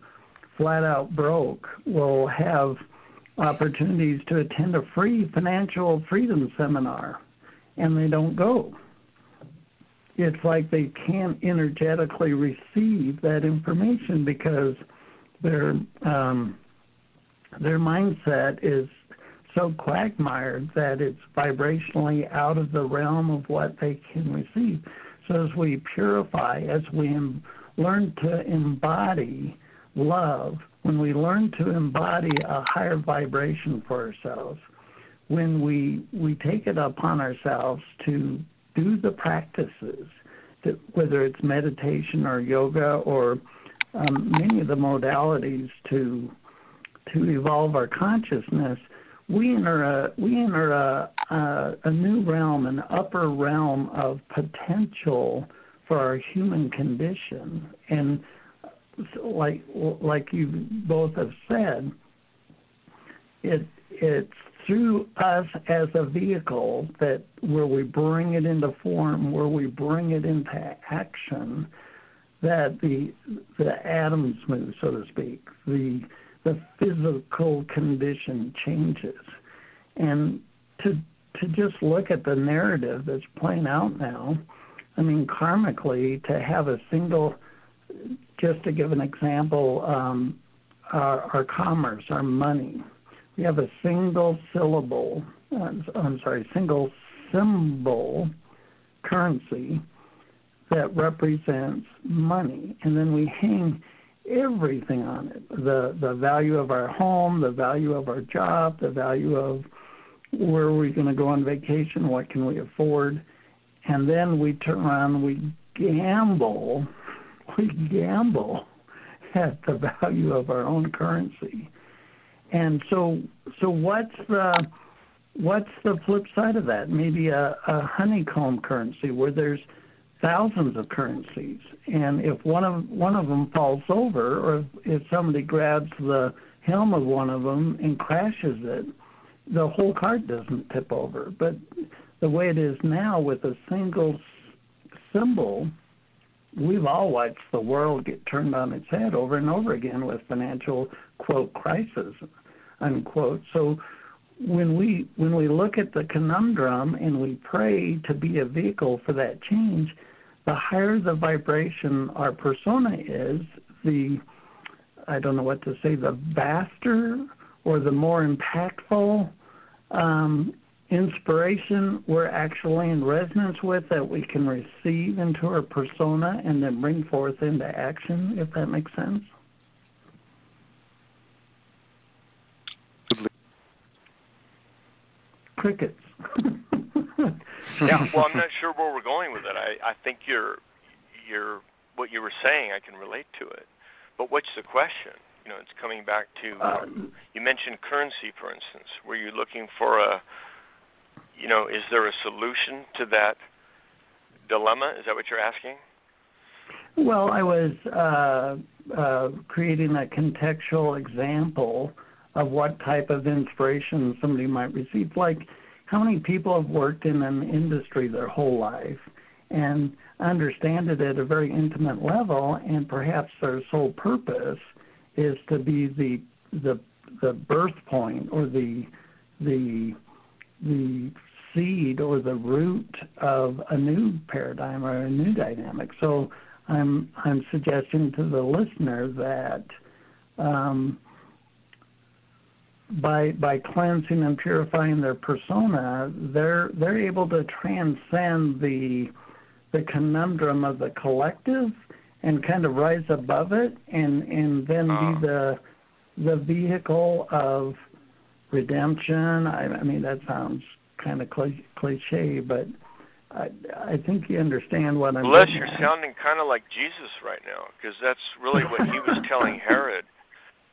flat out broke will have opportunities to attend a free financial freedom seminar, and they don't go. It's like they can't energetically receive that information because their um, their mindset is so quagmired that it's vibrationally out of the realm of what they can receive. So as we purify, as we em- learn to embody love, when we learn to embody a higher vibration for ourselves, when we we take it upon ourselves to do the practices, to, whether it's meditation or yoga or um, many of the modalities to to evolve our consciousness, we enter a we enter a, a, a new realm, an upper realm of potential for our human condition, and like like you both have said, it it's through us as a vehicle that where we bring it into form, where we bring it into action, that the the atoms move, so to speak. The the physical condition changes. And to to just look at the narrative that's playing out now, I mean, karmically, to have a single, just to give an example, um, our, our commerce, our money, we have a single syllable, uh, I'm sorry, single symbol currency that represents money. And then we hang everything on it. The the value of our home the value of our job the value of where are we going to go on vacation what can we afford. And then we turn around we gamble we gamble [LAUGHS] at the value of our own currency and so so what's the what's the flip side of that? Maybe a, a honeycomb currency where there's thousands of currencies, and if one of one of them falls over, or if, if somebody grabs the helm of one of them and crashes it, the whole cart doesn't tip over. But the way it is now, with a single symbol, we've all watched the world get turned on its head over and over again with financial quote crisis unquote. So when we when we look at the conundrum and we pray to be a vehicle for that change, the higher the vibration our persona is, the I don't know what to say, the vaster or the more impactful um, inspiration we're actually in resonance with that we can receive into our persona and then bring forth into action, if that makes sense. Crickets. [LAUGHS] yeah, well, I'm not sure where we're going with it. I I think you're you're what you were saying. I can relate to it, but what's the question? You know, it's coming back to uh, you mentioned currency, for instance. Were you looking for a you know, is there a solution to that dilemma? Is that what you're asking? Well, I was uh, uh, creating a contextual example of what type of inspiration somebody might receive. Like, how many people have worked in an industry their whole life and understand it at a very intimate level, and perhaps their sole purpose is to be the the the birth point or the the the seed or the root of a new paradigm or a new dynamic. So I'm I'm suggesting to the listener that um, by by cleansing and purifying their persona, they're they're able to transcend the the conundrum of the collective and kind of rise above it and and then be ah. the the vehicle of redemption. I, I mean that sounds kind of cliche, but I I think you understand what I'm. Unless you're at. sounding kind of like Jesus right now, because that's really what he was telling Herod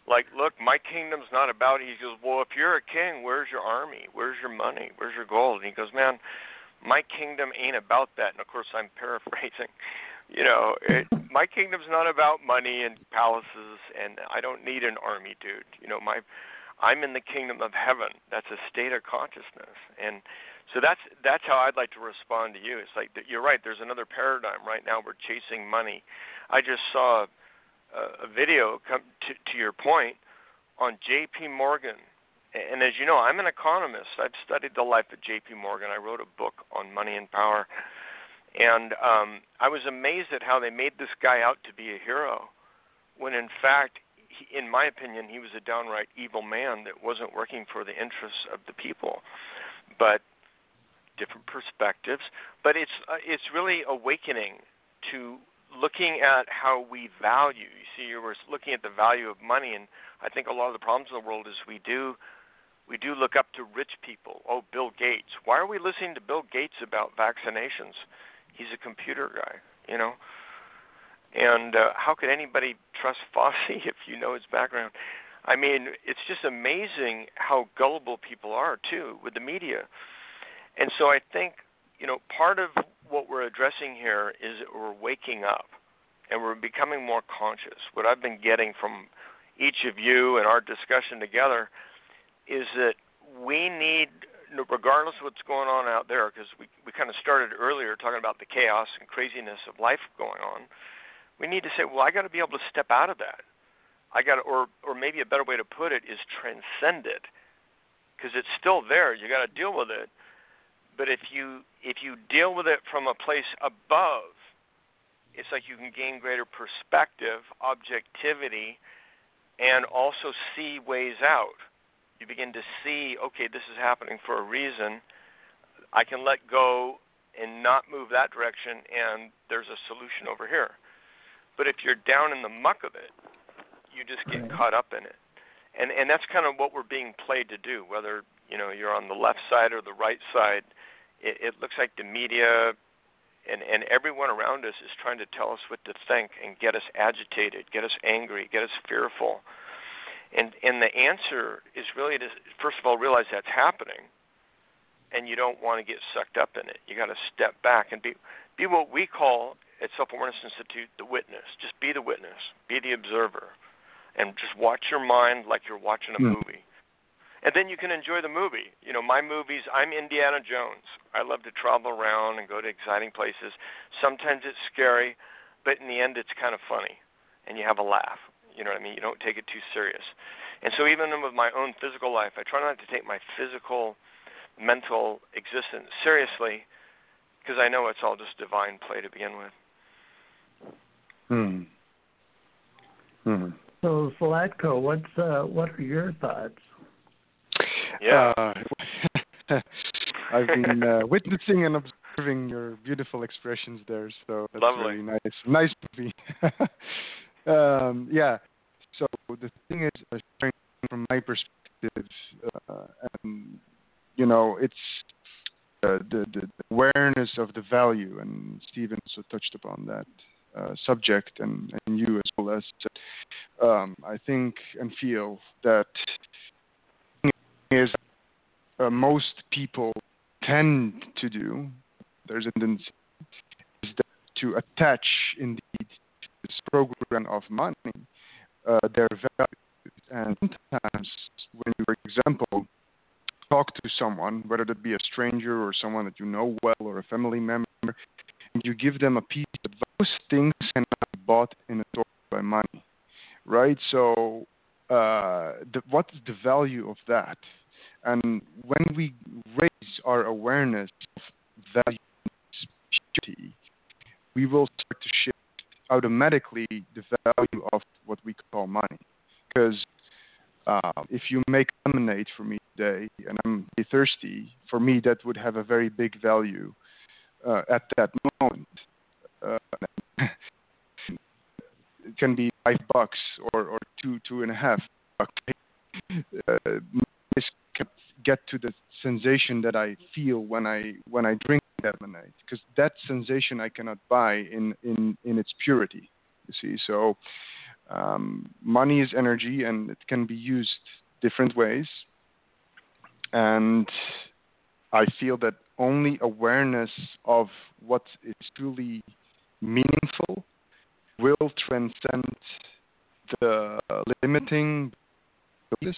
like, look, my kingdom's not about. He goes, well, if you're a king, where's your army? Where's your money? Where's your gold? And he goes, man, my kingdom ain't about that. And of course, I'm [LAUGHS] paraphrasing. You know, it, my kingdom's not about money and palaces, and I don't need an army, dude. You know, my I'm in the kingdom of heaven. That's a state of consciousness, and so that's that's how I'd like to respond to you. It's like you're right. There's another paradigm right now. We're chasing money. I just saw a, video come to, to your point on J.P. Morgan, and as you know, I'm an economist. I've studied the life of J.P. Morgan. I wrote a book on money and power, and um, I was amazed at how they made this guy out to be a hero, when in fact, he, in my opinion, he was a downright evil man that wasn't working for the interests of the people. But different perspectives, but it's uh, it's really awakening to looking at how we value. You see, you were looking at the value of money, and I think a lot of the problems in the world is we do we do look up to rich people. Oh, Bill Gates. Why are we listening to Bill Gates about vaccinations? He's a computer guy, you know. And uh, how could anybody trust [LAUGHS] Fauci if you know his background? I mean, it's just amazing how gullible people are too with the media. And so I think, you know, part of what we're addressing here is we're waking up and we're becoming more conscious. What I've been getting from each of you and our discussion together is that we need, regardless of what's going on out there, because we, we kind of started earlier talking about the chaos and craziness of life going on, we need to say, well, I got to be able to step out of that. I got or or maybe a better way to put it is transcend it, because it's still there. You got to deal with it, but if you if you deal with it from a place above, it's like you can gain greater perspective, objectivity, and also see ways out. You begin to see, okay, this is happening for a reason. I can let go and not move that direction, and there's a solution over here. But if you're down in the muck of it, you just get right. caught up in it. And and that's kind of what we're being played to do, whether you know you're on the left side or the right side it, it looks like the media and and everyone around us is trying to tell us what to think and get us agitated, get us angry, get us fearful. And and the answer is really to first of all realize that's happening, and you don't want to get sucked up in it. You got to step back and be be what we call at Self Awareness Institute the witness. Just be the witness, be the observer, and just watch your mind like you're watching a mm. movie and then you can enjoy the movie. You know, my movies, I'm Indiana Jones. I love to travel around and go to exciting places. Sometimes it's scary, but in the end, it's kind of funny, and you have a laugh. You know what I mean? You don't take it too serious. And so, even with my own physical life, I try not to take my physical, mental existence seriously, because I know it's all just divine play to begin with. Hmm. Hmm. So, Zlatko, what's uh, what are your thoughts? Yeah. Uh, [LAUGHS] I've been uh, witnessing and observing your beautiful expressions there, so that's Lovely. really nice. Nice movie. [LAUGHS] um, yeah. So the thing is, uh, from my perspective, uh, and you know, it's uh, the, the, the awareness of the value, and Steven also touched upon that. Uh, subject and, and you as well as um, I think and feel that is uh, most people tend to do, there's a tendency, to attach indeed to this program of money uh, their values. And sometimes, when you, for example, talk to someone, whether it be a stranger or someone that you know well or a family member, and you give them a piece of those things cannot be bought in a store by money, right? So, uh, the, what is the value of that? And when we raise our awareness of value we will start to shift automatically the value of what we call money. Because uh, if you make lemonade for me today and I'm thirsty, for me that would have a very big value uh, at that moment. Uh, [LAUGHS] it can be five bucks or, or two, two and a half bucks. Get to the sensation that I feel when I when I drink that lemonade because that sensation I cannot buy in in in its purity. You see, so um, money is energy and it can be used different ways, and I feel that only awareness of what is truly meaningful will transcend the limiting this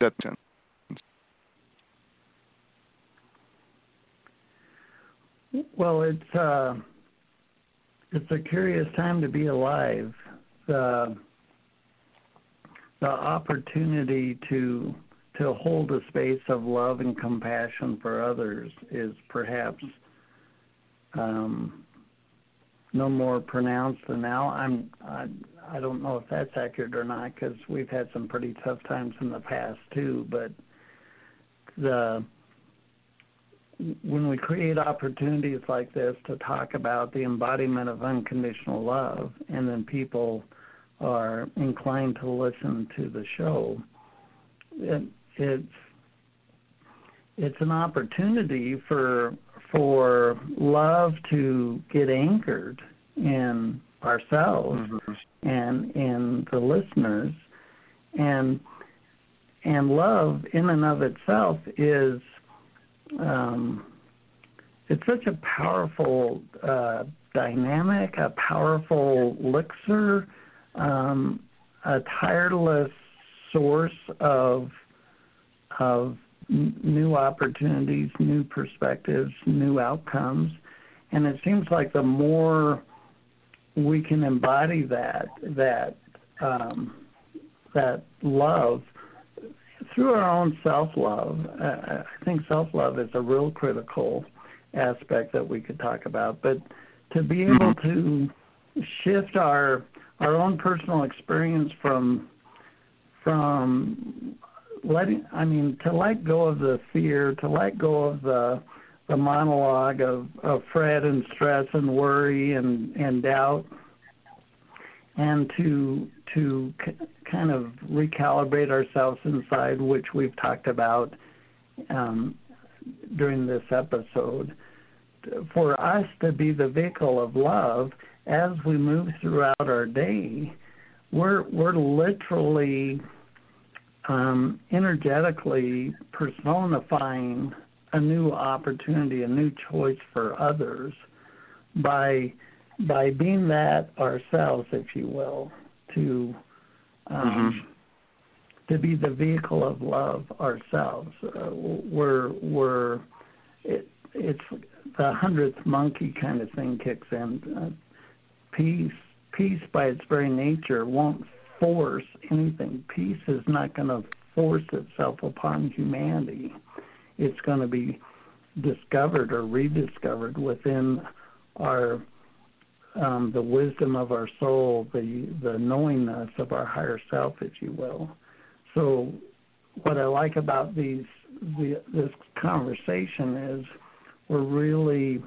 that Well, it's uh, it's a curious time to be alive. The the opportunity to to hold a space of love and compassion for others is perhaps um, no more pronounced than now. I'm I, I don't know if that's accurate or not because we've had some pretty tough times in the past too. But the when we create opportunities like this to talk about the embodiment of unconditional love, and then people are inclined to listen to the show, it, it's it's an opportunity for for love to get anchored in ourselves mm-hmm. and in the listeners and and love in and of itself is um, it's such a powerful uh, dynamic, a powerful elixir, um, a tireless source of of new opportunities, new perspectives, new outcomes, and it seems like the more we can embody that that um, that love through our own self love, uh, I think self love is a real critical aspect that we could talk about. But to be able mm-hmm. to shift our our own personal experience from from letting I mean to let go of the fear, to let go of the the monologue of, of fret and stress and worry and, and doubt and to to c- kind of recalibrate ourselves inside, which we've talked about um, during this episode. For us to be the vehicle of love as we move throughout our day, we're we're literally um, energetically personifying a new opportunity, a new choice for others by by being that ourselves, if you will, to um, mm-hmm. to be the vehicle of love ourselves. Uh, we're we're it, it's the hundredth monkey kind of thing kicks in. Uh, peace peace by its very nature won't force anything. Peace is not going to force itself upon humanity. It's going to be discovered or rediscovered within our um, the wisdom of our soul, the the knowingness of our higher self, if you will. So, what I like about these the, this conversation is we're really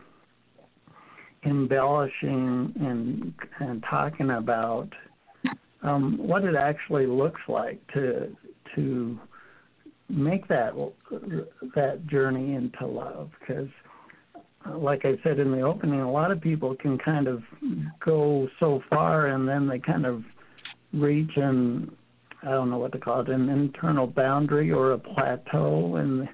embellishing and and talking about um, what it actually looks like to to make that that journey into love because like I said in the opening, a lot of people can kind of go so far and then they kind of reach an I don't know what to call it, an internal boundary or a plateau and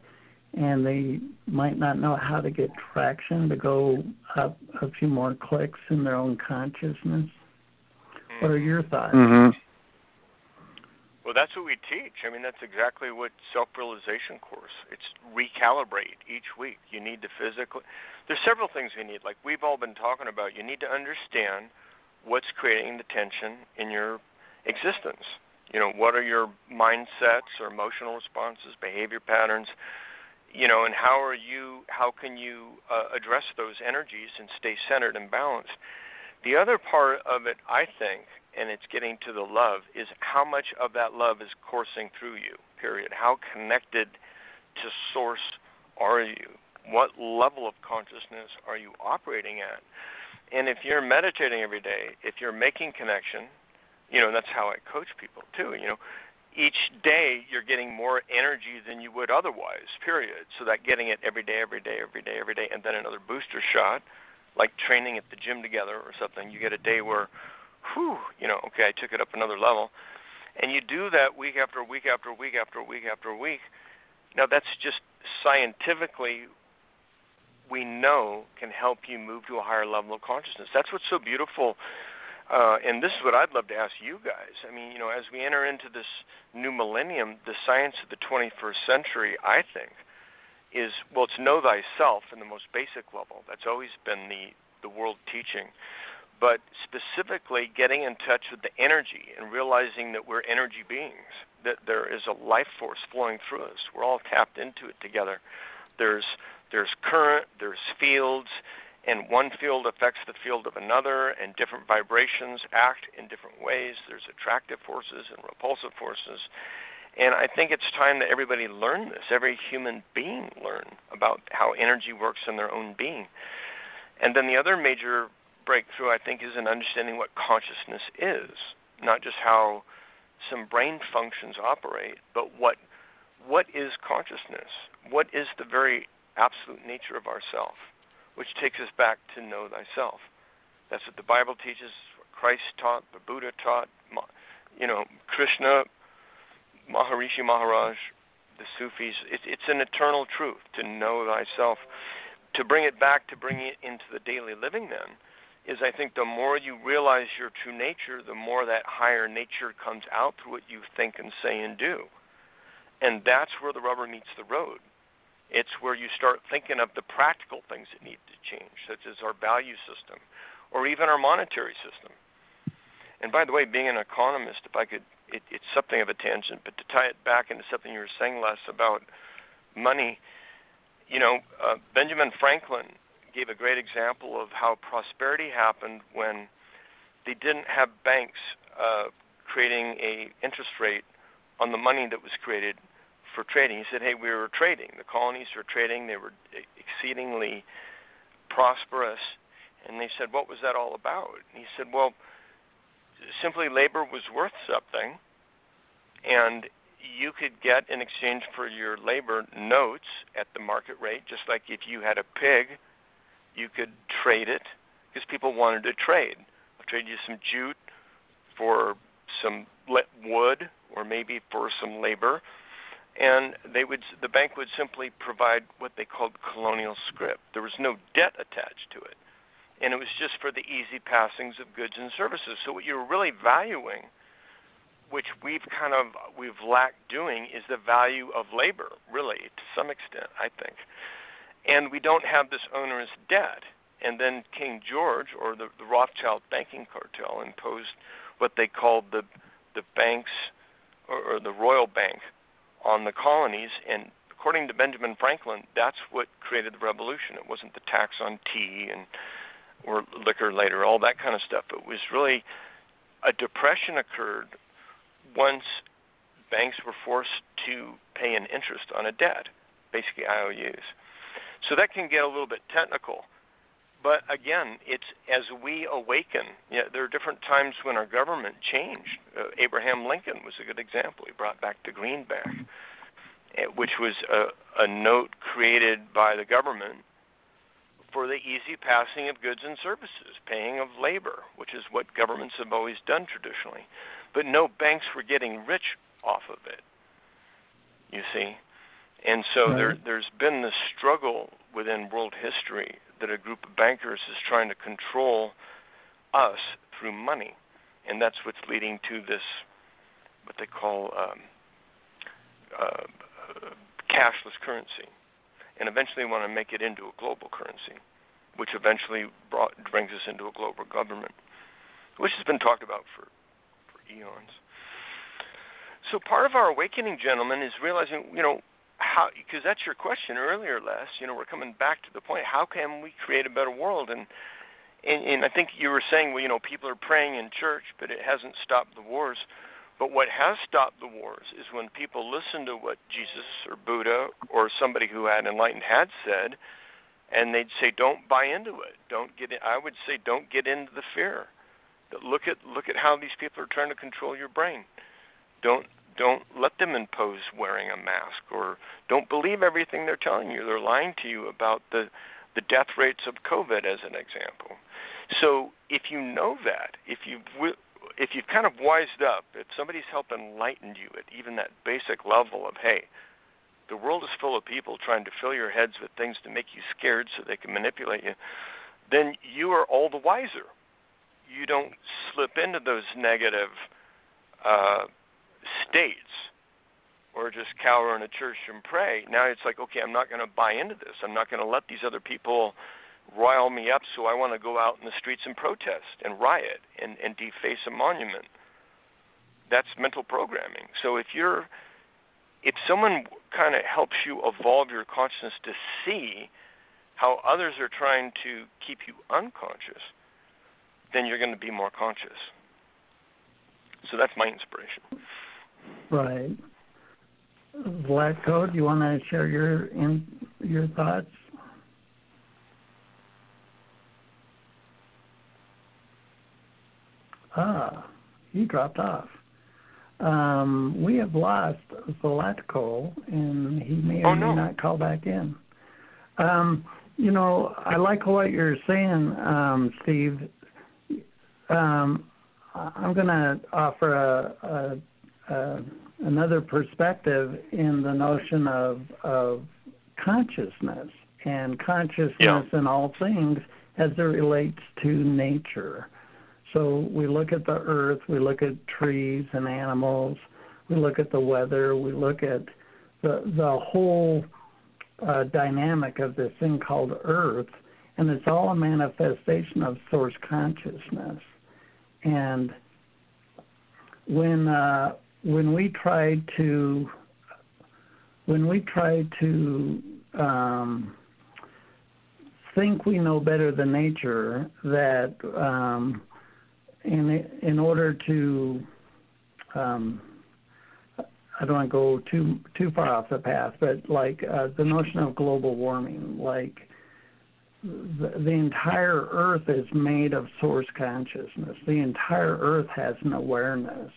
and they might not know how to get traction to go up a few more clicks in their own consciousness. What are your thoughts? Mm-hmm. Well, that's what we teach. I mean, that's exactly what self-realization course. It's recalibrate each week. You need to physically. There's several things you need. Like we've all been talking about. You need to understand what's creating the tension in your existence. You know, what are your mindsets or emotional responses, behavior patterns? You know, and how are you? How can you uh, address those energies and stay centered and balanced? The other part of it, I think, and it's getting to the love, is how much of that love is coursing through you, period. How connected to source are you? What level of consciousness are you operating at? And if you're meditating every day, if you're making connection, you know, that's how I coach people too, you know, each day you're getting more energy than you would otherwise, period. So that getting it every day, every day, every day, every day, and then another booster shot like training at the gym together or something. You get a day where, whew, you know, okay, I took it up another level, and you do that week after week after week after week after week. Now that's just scientifically we know can help you move to a higher level of consciousness. That's what's so beautiful Uh, and this is what I'd love to ask you guys. I mean, you know, as we enter into this new millennium, the science of the 21st century, I think, is well, it's know thyself in the most basic level. That's always been the the world teaching. But specifically, getting in touch with the energy and realizing that we're energy beings, that there is a life force flowing through us. We're all tapped into it together. There's there's current, there's fields, and one field affects the field of another, and different vibrations act in different ways. There's attractive forces and repulsive forces. And I think it's time that everybody learn this, every human being learn about how energy works in their own being. And then the other major breakthrough, I think, is in understanding what consciousness is, not just how some brain functions operate, but what what is consciousness? What is the very absolute nature of ourself? which takes us back to know thyself. That's what the Bible teaches, what Christ taught, the Buddha taught, you know, Krishna, Maharishi Maharaj, the Sufis. It's, it's an eternal truth to know thyself. To bring it back, to bring it into the daily living, then, is I think the more you realize your true nature, the more that higher nature comes out through what you think and say and do. And that's where the rubber meets the road. It's where you start thinking of the practical things that need to change, such as our value system or even our monetary system. And by the way, being an economist, if I could, it, it's something of a tangent, but to tie it back into something you were saying, Les, about money, you know, uh, Benjamin Franklin gave a great example of how prosperity happened when they didn't have banks uh, creating a interest rate on the money that was created for trading. He said, "Hey, we were trading. The colonies were trading. They were exceedingly prosperous." And they said, "What was that all about?" And he said, "Well, simply labor was worth something, and you could get in exchange for your labor notes at the market rate, just like if you had a pig, you could trade it because people wanted to trade. I'll trade you some jute for some wood or maybe for some labor and they would the bank would simply provide what they called colonial scrip. There was no debt attached to it, and it was just for the easy passings of goods and services. So what you're really valuing, which we've kind of we've lacked doing, is the value of labor, really to some extent, I think. And we don't have this onerous debt. And then King George or the, the Rothschild banking cartel imposed what they called the the banks or, or the royal bank on the colonies, and according to Benjamin Franklin, that's what created the revolution. It wasn't the tax on tea and or liquor later, all that kind of stuff. It was really a depression occurred once banks were forced to pay an interest on a debt, basically IOUs. So that can get a little bit technical. But again, it's as we awaken. You know, there are different times when our government changed. Uh, Abraham Lincoln was a good example. He brought back the greenback, eh, which was a, a note created by the government for the easy passing of goods and services, paying of labor, which is what governments have always done traditionally. But no banks were getting rich off of it. You see, and so right. there, there's been this struggle within world history that a group of bankers is trying to control us through money, and that's what's leading to this what they call um, uh, cashless currency, and eventually want to make it into a global currency, which eventually brought, brings us into a global government, which has been talked about for for eons. So part of our awakening, gentlemen, is realizing, you know, how because that's your question earlier, Les. You know, we're coming back to the point. How can we create a better world? And and, and I think you were saying, well, you know, people are praying in church, but it hasn't stopped the wars. But what has stopped the wars is when people listen to what Jesus or Buddha or somebody who had enlightened had said, and they'd say, "Don't buy into it. Don't get." In, I would say, "Don't get into the fear." That look at look at how these people are trying to control your brain. Don't don't let them impose wearing a mask or don't believe everything they're telling you. They're lying to you about the the death rates of COVID as an example. So if you know that, if you if you've kind of wised up, if somebody's helped enlighten you at even that basic level of hey, the world is full of people trying to fill your heads with things to make you scared so they can manipulate you, then you are all the wiser. you don't slip into those negative uh, states or just cower in a church and pray. Now it's like, okay, I'm not going to buy into this. I'm not going to let these other people rile me up, so I want to go out in the streets and protest and riot and, and deface a monument. That's mental programming. So if you're if someone kind of helps you evolve your consciousness to see how others are trying to keep you unconscious, then you're going to be more conscious. So that's my inspiration. Right. Zlatko, do you want to share your in, your thoughts? Ah, he dropped off. Um, we have lost Zlatko, and he may or oh, no. may not call back in. Um, you know, I like what you're saying, um, Steve. Um, I'm going to offer a, a, a, another perspective in the notion of, of consciousness and consciousness yeah. in all things as it relates to nature. So we look at the earth, we look at trees and animals, we look at the weather, we look at the the whole uh, dynamic of this thing called Earth, and it's all a manifestation of source consciousness. And when uh, when we try to when we try to um, think we know better than nature, that um, in in order to um, I don't want to go too too far off the path, but like uh, the notion of global warming, like the, the entire Earth is made of source consciousness. The entire Earth has an awareness,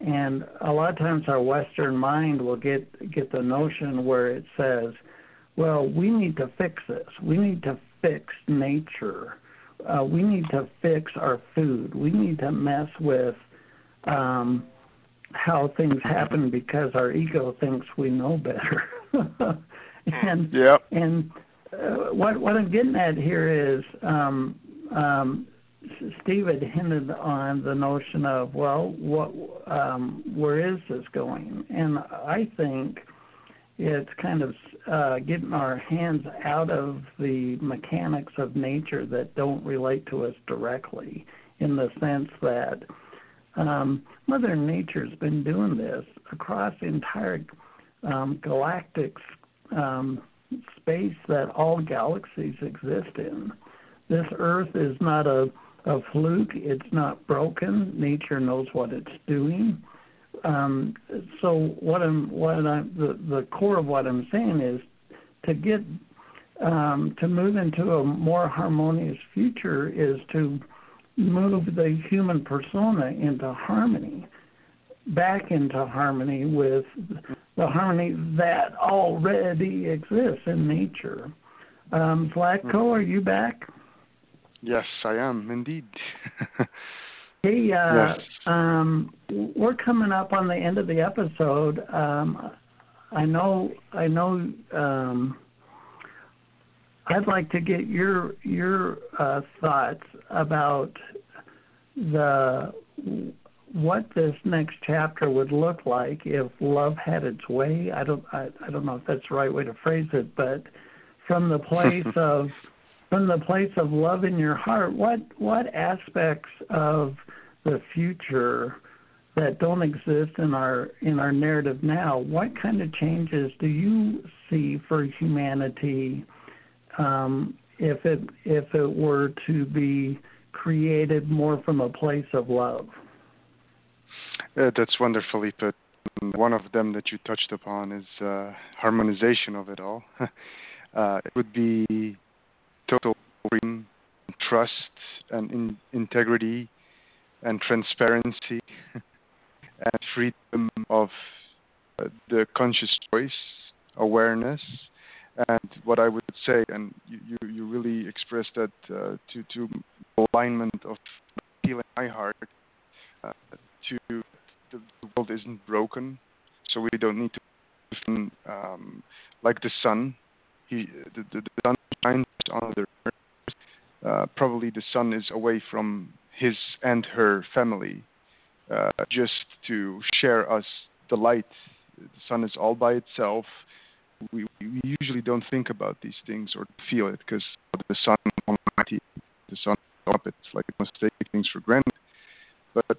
and a lot of times our Western mind will get get the notion where it says, "Well, we need to fix this. We need to fix nature. Uh, we need to fix our food. We need to mess with." Um, how things happen because our ego thinks we know better. [LAUGHS] and yep. and uh, what what I'm getting at here is um, um, Steve had hinted on the notion of well, what um, where is this going? And I think it's kind of uh, getting our hands out of the mechanics of nature that don't relate to us directly, in the sense that um, Mother Nature's been doing this across entire um, galactic um, space that all galaxies exist in. This Earth is not a, a fluke. It's not broken. Nature knows what it's doing. Um, so what I'm, what I'm, the, the core of what I'm saying is to get um, to move into a more harmonious future is to move the human persona into harmony, back into harmony with the harmony that already exists in nature. Um, Zlatko, are you back? Yes, I am indeed. [LAUGHS] hey, uh, yes. um, we're coming up on the end of the episode. Um, I know, I know. Um, I'd like to get your your uh, thoughts about the what this next chapter would look like if love had its way. I don't I, I don't know if that's the right way to phrase it, but from the place [LAUGHS] of from the place of love in your heart, what what aspects of the future that don't exist in our in our narrative now, what kind of changes do you see for humanity um, if it if it were to be created more from a place of love. Uh, that's wonderfully put. One of them that you touched upon is uh, harmonization of it all. [LAUGHS] uh, it would be total freedom, trust, and in- integrity, and transparency, [LAUGHS] and freedom of uh, the conscious choice, awareness, and what I would say, and you, you, you really expressed that uh, to, to alignment of feeling my heart uh, to the, the, world isn't broken, so we don't need to um, like the sun. He the, the, the sun on the. Uh, probably the sun is away from his and her family, uh, just to share us the light. The sun is all by itself. We, we usually don't think about these things or feel it because the sun almighty, the sun up. It's like we must take things for granted. But it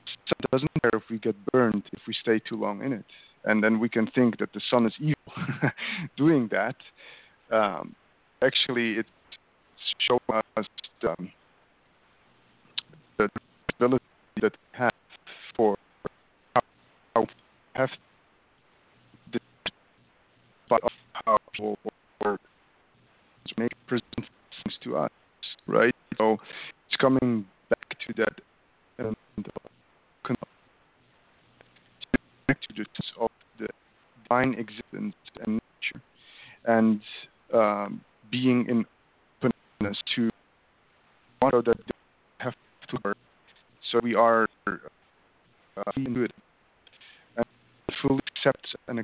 doesn't matter if we get burned if we stay too long in it, and then we can think that the sun is evil [LAUGHS] doing that. Um, actually, it shows us um, the ability that we have for how, how have how or, make present things to us, right? So it's coming back to that and connected of the divine existence and nature, and um, being in openness to so that they have to work. So we are uh, into it and fully accept and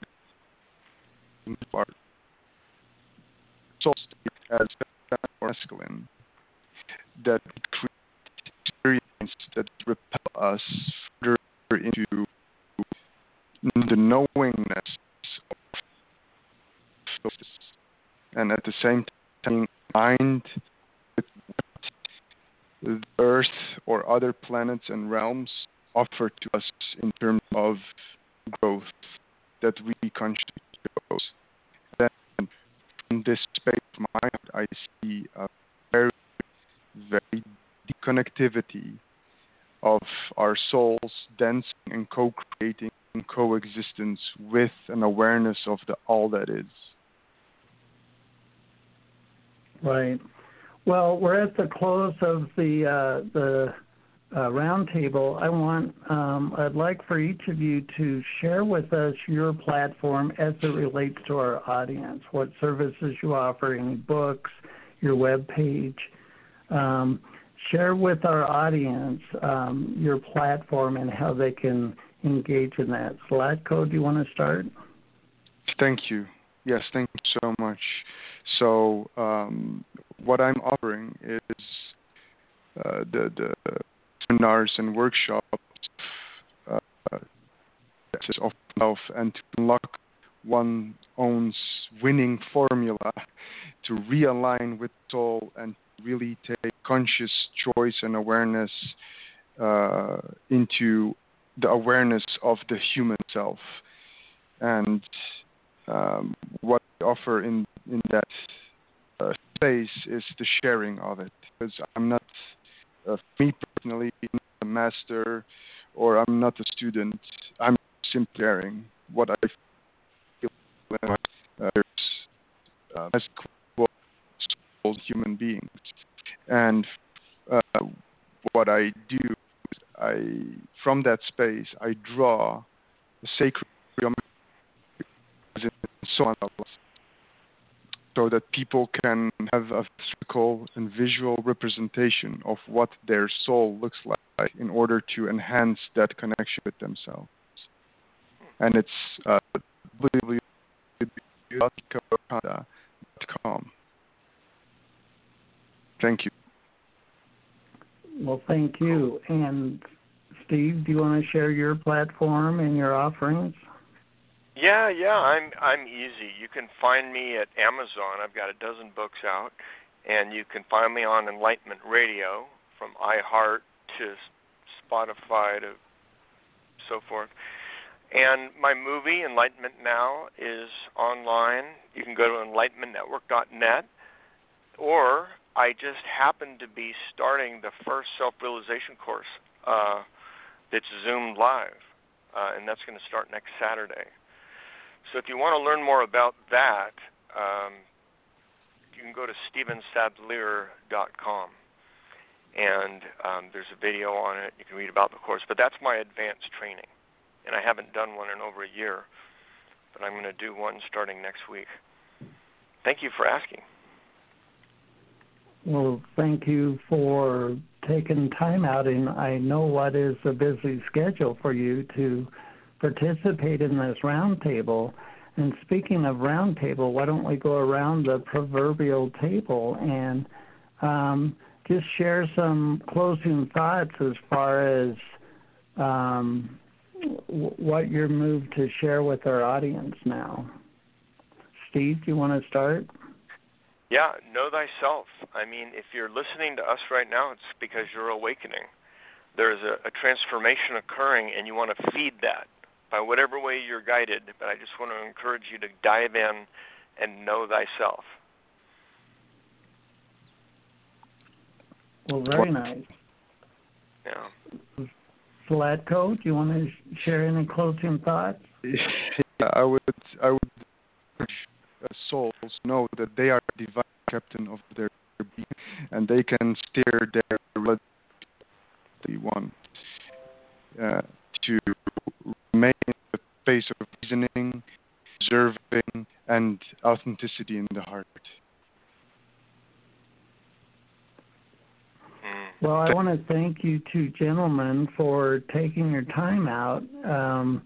our soul state as masculine that create experience that repel us further into the knowingness of and at the same mind with the earth or other planets and realms offer to us in terms of growth that we consciously chose. Then from this space of mind I see a very very deep connectivity of our souls dancing and co-creating and coexistence with an awareness of the all that is. Right. Well, we're at the close of the uh, the uh, roundtable. I want um, I'd like for each of you to share with us your platform as it relates to our audience. What services you offer, any books, your web page. Um, share with our audience um, your platform and how they can engage in that. Zlatko, do you want to start? Thank you. Yes, thank you so much. So, um, what I'm offering is uh, the, the seminars and workshops uh, of love and to unlock one's own winning formula to realign with soul and really take conscious choice and awareness uh, into the awareness of the human self. And um, what offer in, in that uh, space is the sharing of it. Because I'm not, uh, me personally, not a master or I'm not a student. I'm simply sharing what I feel when uh, uh, as human beings. And uh, what I do I, from that space, I draw the sacred so on so that people can have a physical and visual representation of what their soul looks like in order to enhance that connection with themselves. And it's uh. Thank you. Well, thank you. And Steve, do you want to share your platform and your offerings? Yeah, yeah, I'm I'm easy. You can find me at Amazon. I've got a dozen books out, and you can find me on Enlightenment Radio from iHeart to Spotify to so forth. And my movie Enlightenment Now is online. You can go to enlightenmentnetwork.net, or I just happen to be starting the first self-realization course uh, that's Zoom live, uh, and that's going to start next Saturday. So if you want to learn more about that, um, you can go to stevensadleir.com, and um, there's a video on it. You can read about the course, but that's my advanced training, and I haven't done one in over a year, but I'm going to do one starting next week. Thank you for asking. Well, thank you for taking time out, and I know what is a busy schedule for you to participate in this roundtable. And speaking of roundtable, why don't we go around the proverbial table and um, just share some closing thoughts as far as um, w- what you're moved to share with our audience now. Steve, do you want to start? Yeah, know thyself. I mean, if you're listening to us right now, it's because you're awakening. There's a, a transformation occurring, and you want to feed that by whatever way you're guided. But I just want to encourage you to dive in and know thyself. Well, very nice. Yeah. Zlatko, do you want to share any closing thoughts? Yeah, [LAUGHS] I would, I would urge uh, souls know that they are the divine captain of their being, and they can steer their they want uh, to remain in the space of reasoning, observing, and authenticity in the heart. Well, I want to thank you two gentlemen for taking your time out um,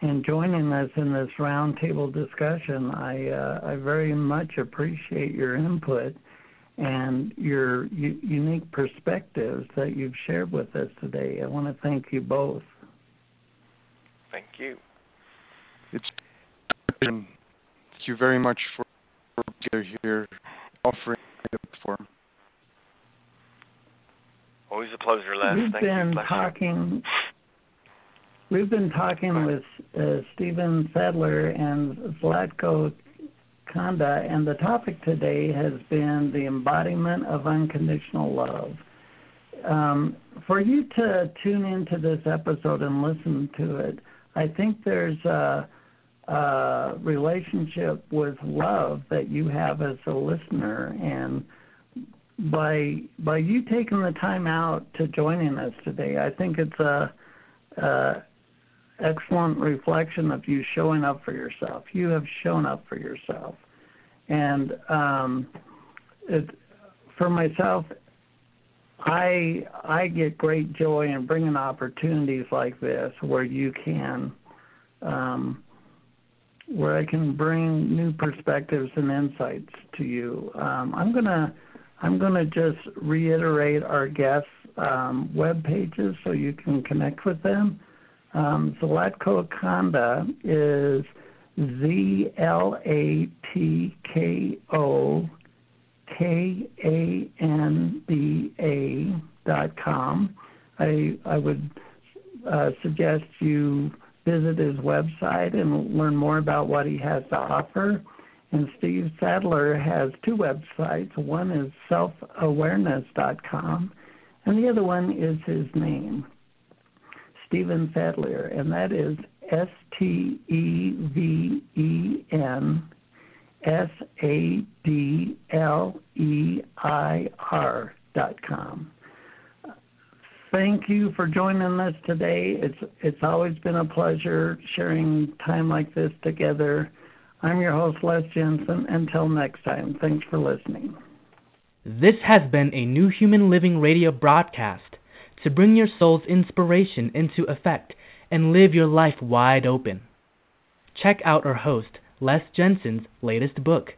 and joining us in this roundtable discussion. I uh, I very much appreciate your input and your u- unique perspectives that you've shared with us today. I want to thank you both. Thank you. It's thank you very much for, for being here, offering the platform. Always a pleasure, Les. We've Thank been you. Talking. We've been talking with uh, Steven Sadleir and Zlatko Kanda, and the topic today has been the embodiment of unconditional love. Um, for you to tune into this episode and listen to it, I think there's a, a relationship with love that you have as a listener, and by by you taking the time out to joining us today, I think it's a, a excellent reflection of you showing up for yourself. You have shown up for yourself, and um, it, for myself, I I get great joy in bringing opportunities like this where you can. Um, where I can bring new perspectives and insights to you. Um, I'm gonna I'm going to just reiterate our guests' um, web pages so you can connect with them. Um, Zlatko Kanda is Z L A T K O K A N D A dot com. I I would uh, suggest you visit his website and learn more about what he has to offer. And Steve Sadleir has two websites. One is selfawareness.com, and the other one is his name, Steven Sadleir, and that is S T E V E N S A D L E I R dot com. Thank you for joining us today. It's it's always been a pleasure sharing time like this together. I'm your host, Les Jensen. Until next time, thanks for listening. This has been a New Human Living radio broadcast to bring your soul's inspiration into effect and live your life wide open. Check out our host, Les Jensen's latest book,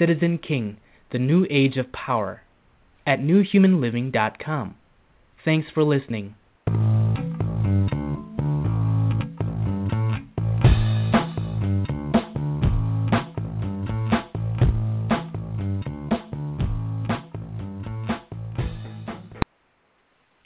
Citizen King The New Age of Power, at newhumanliving.com. Thanks for listening.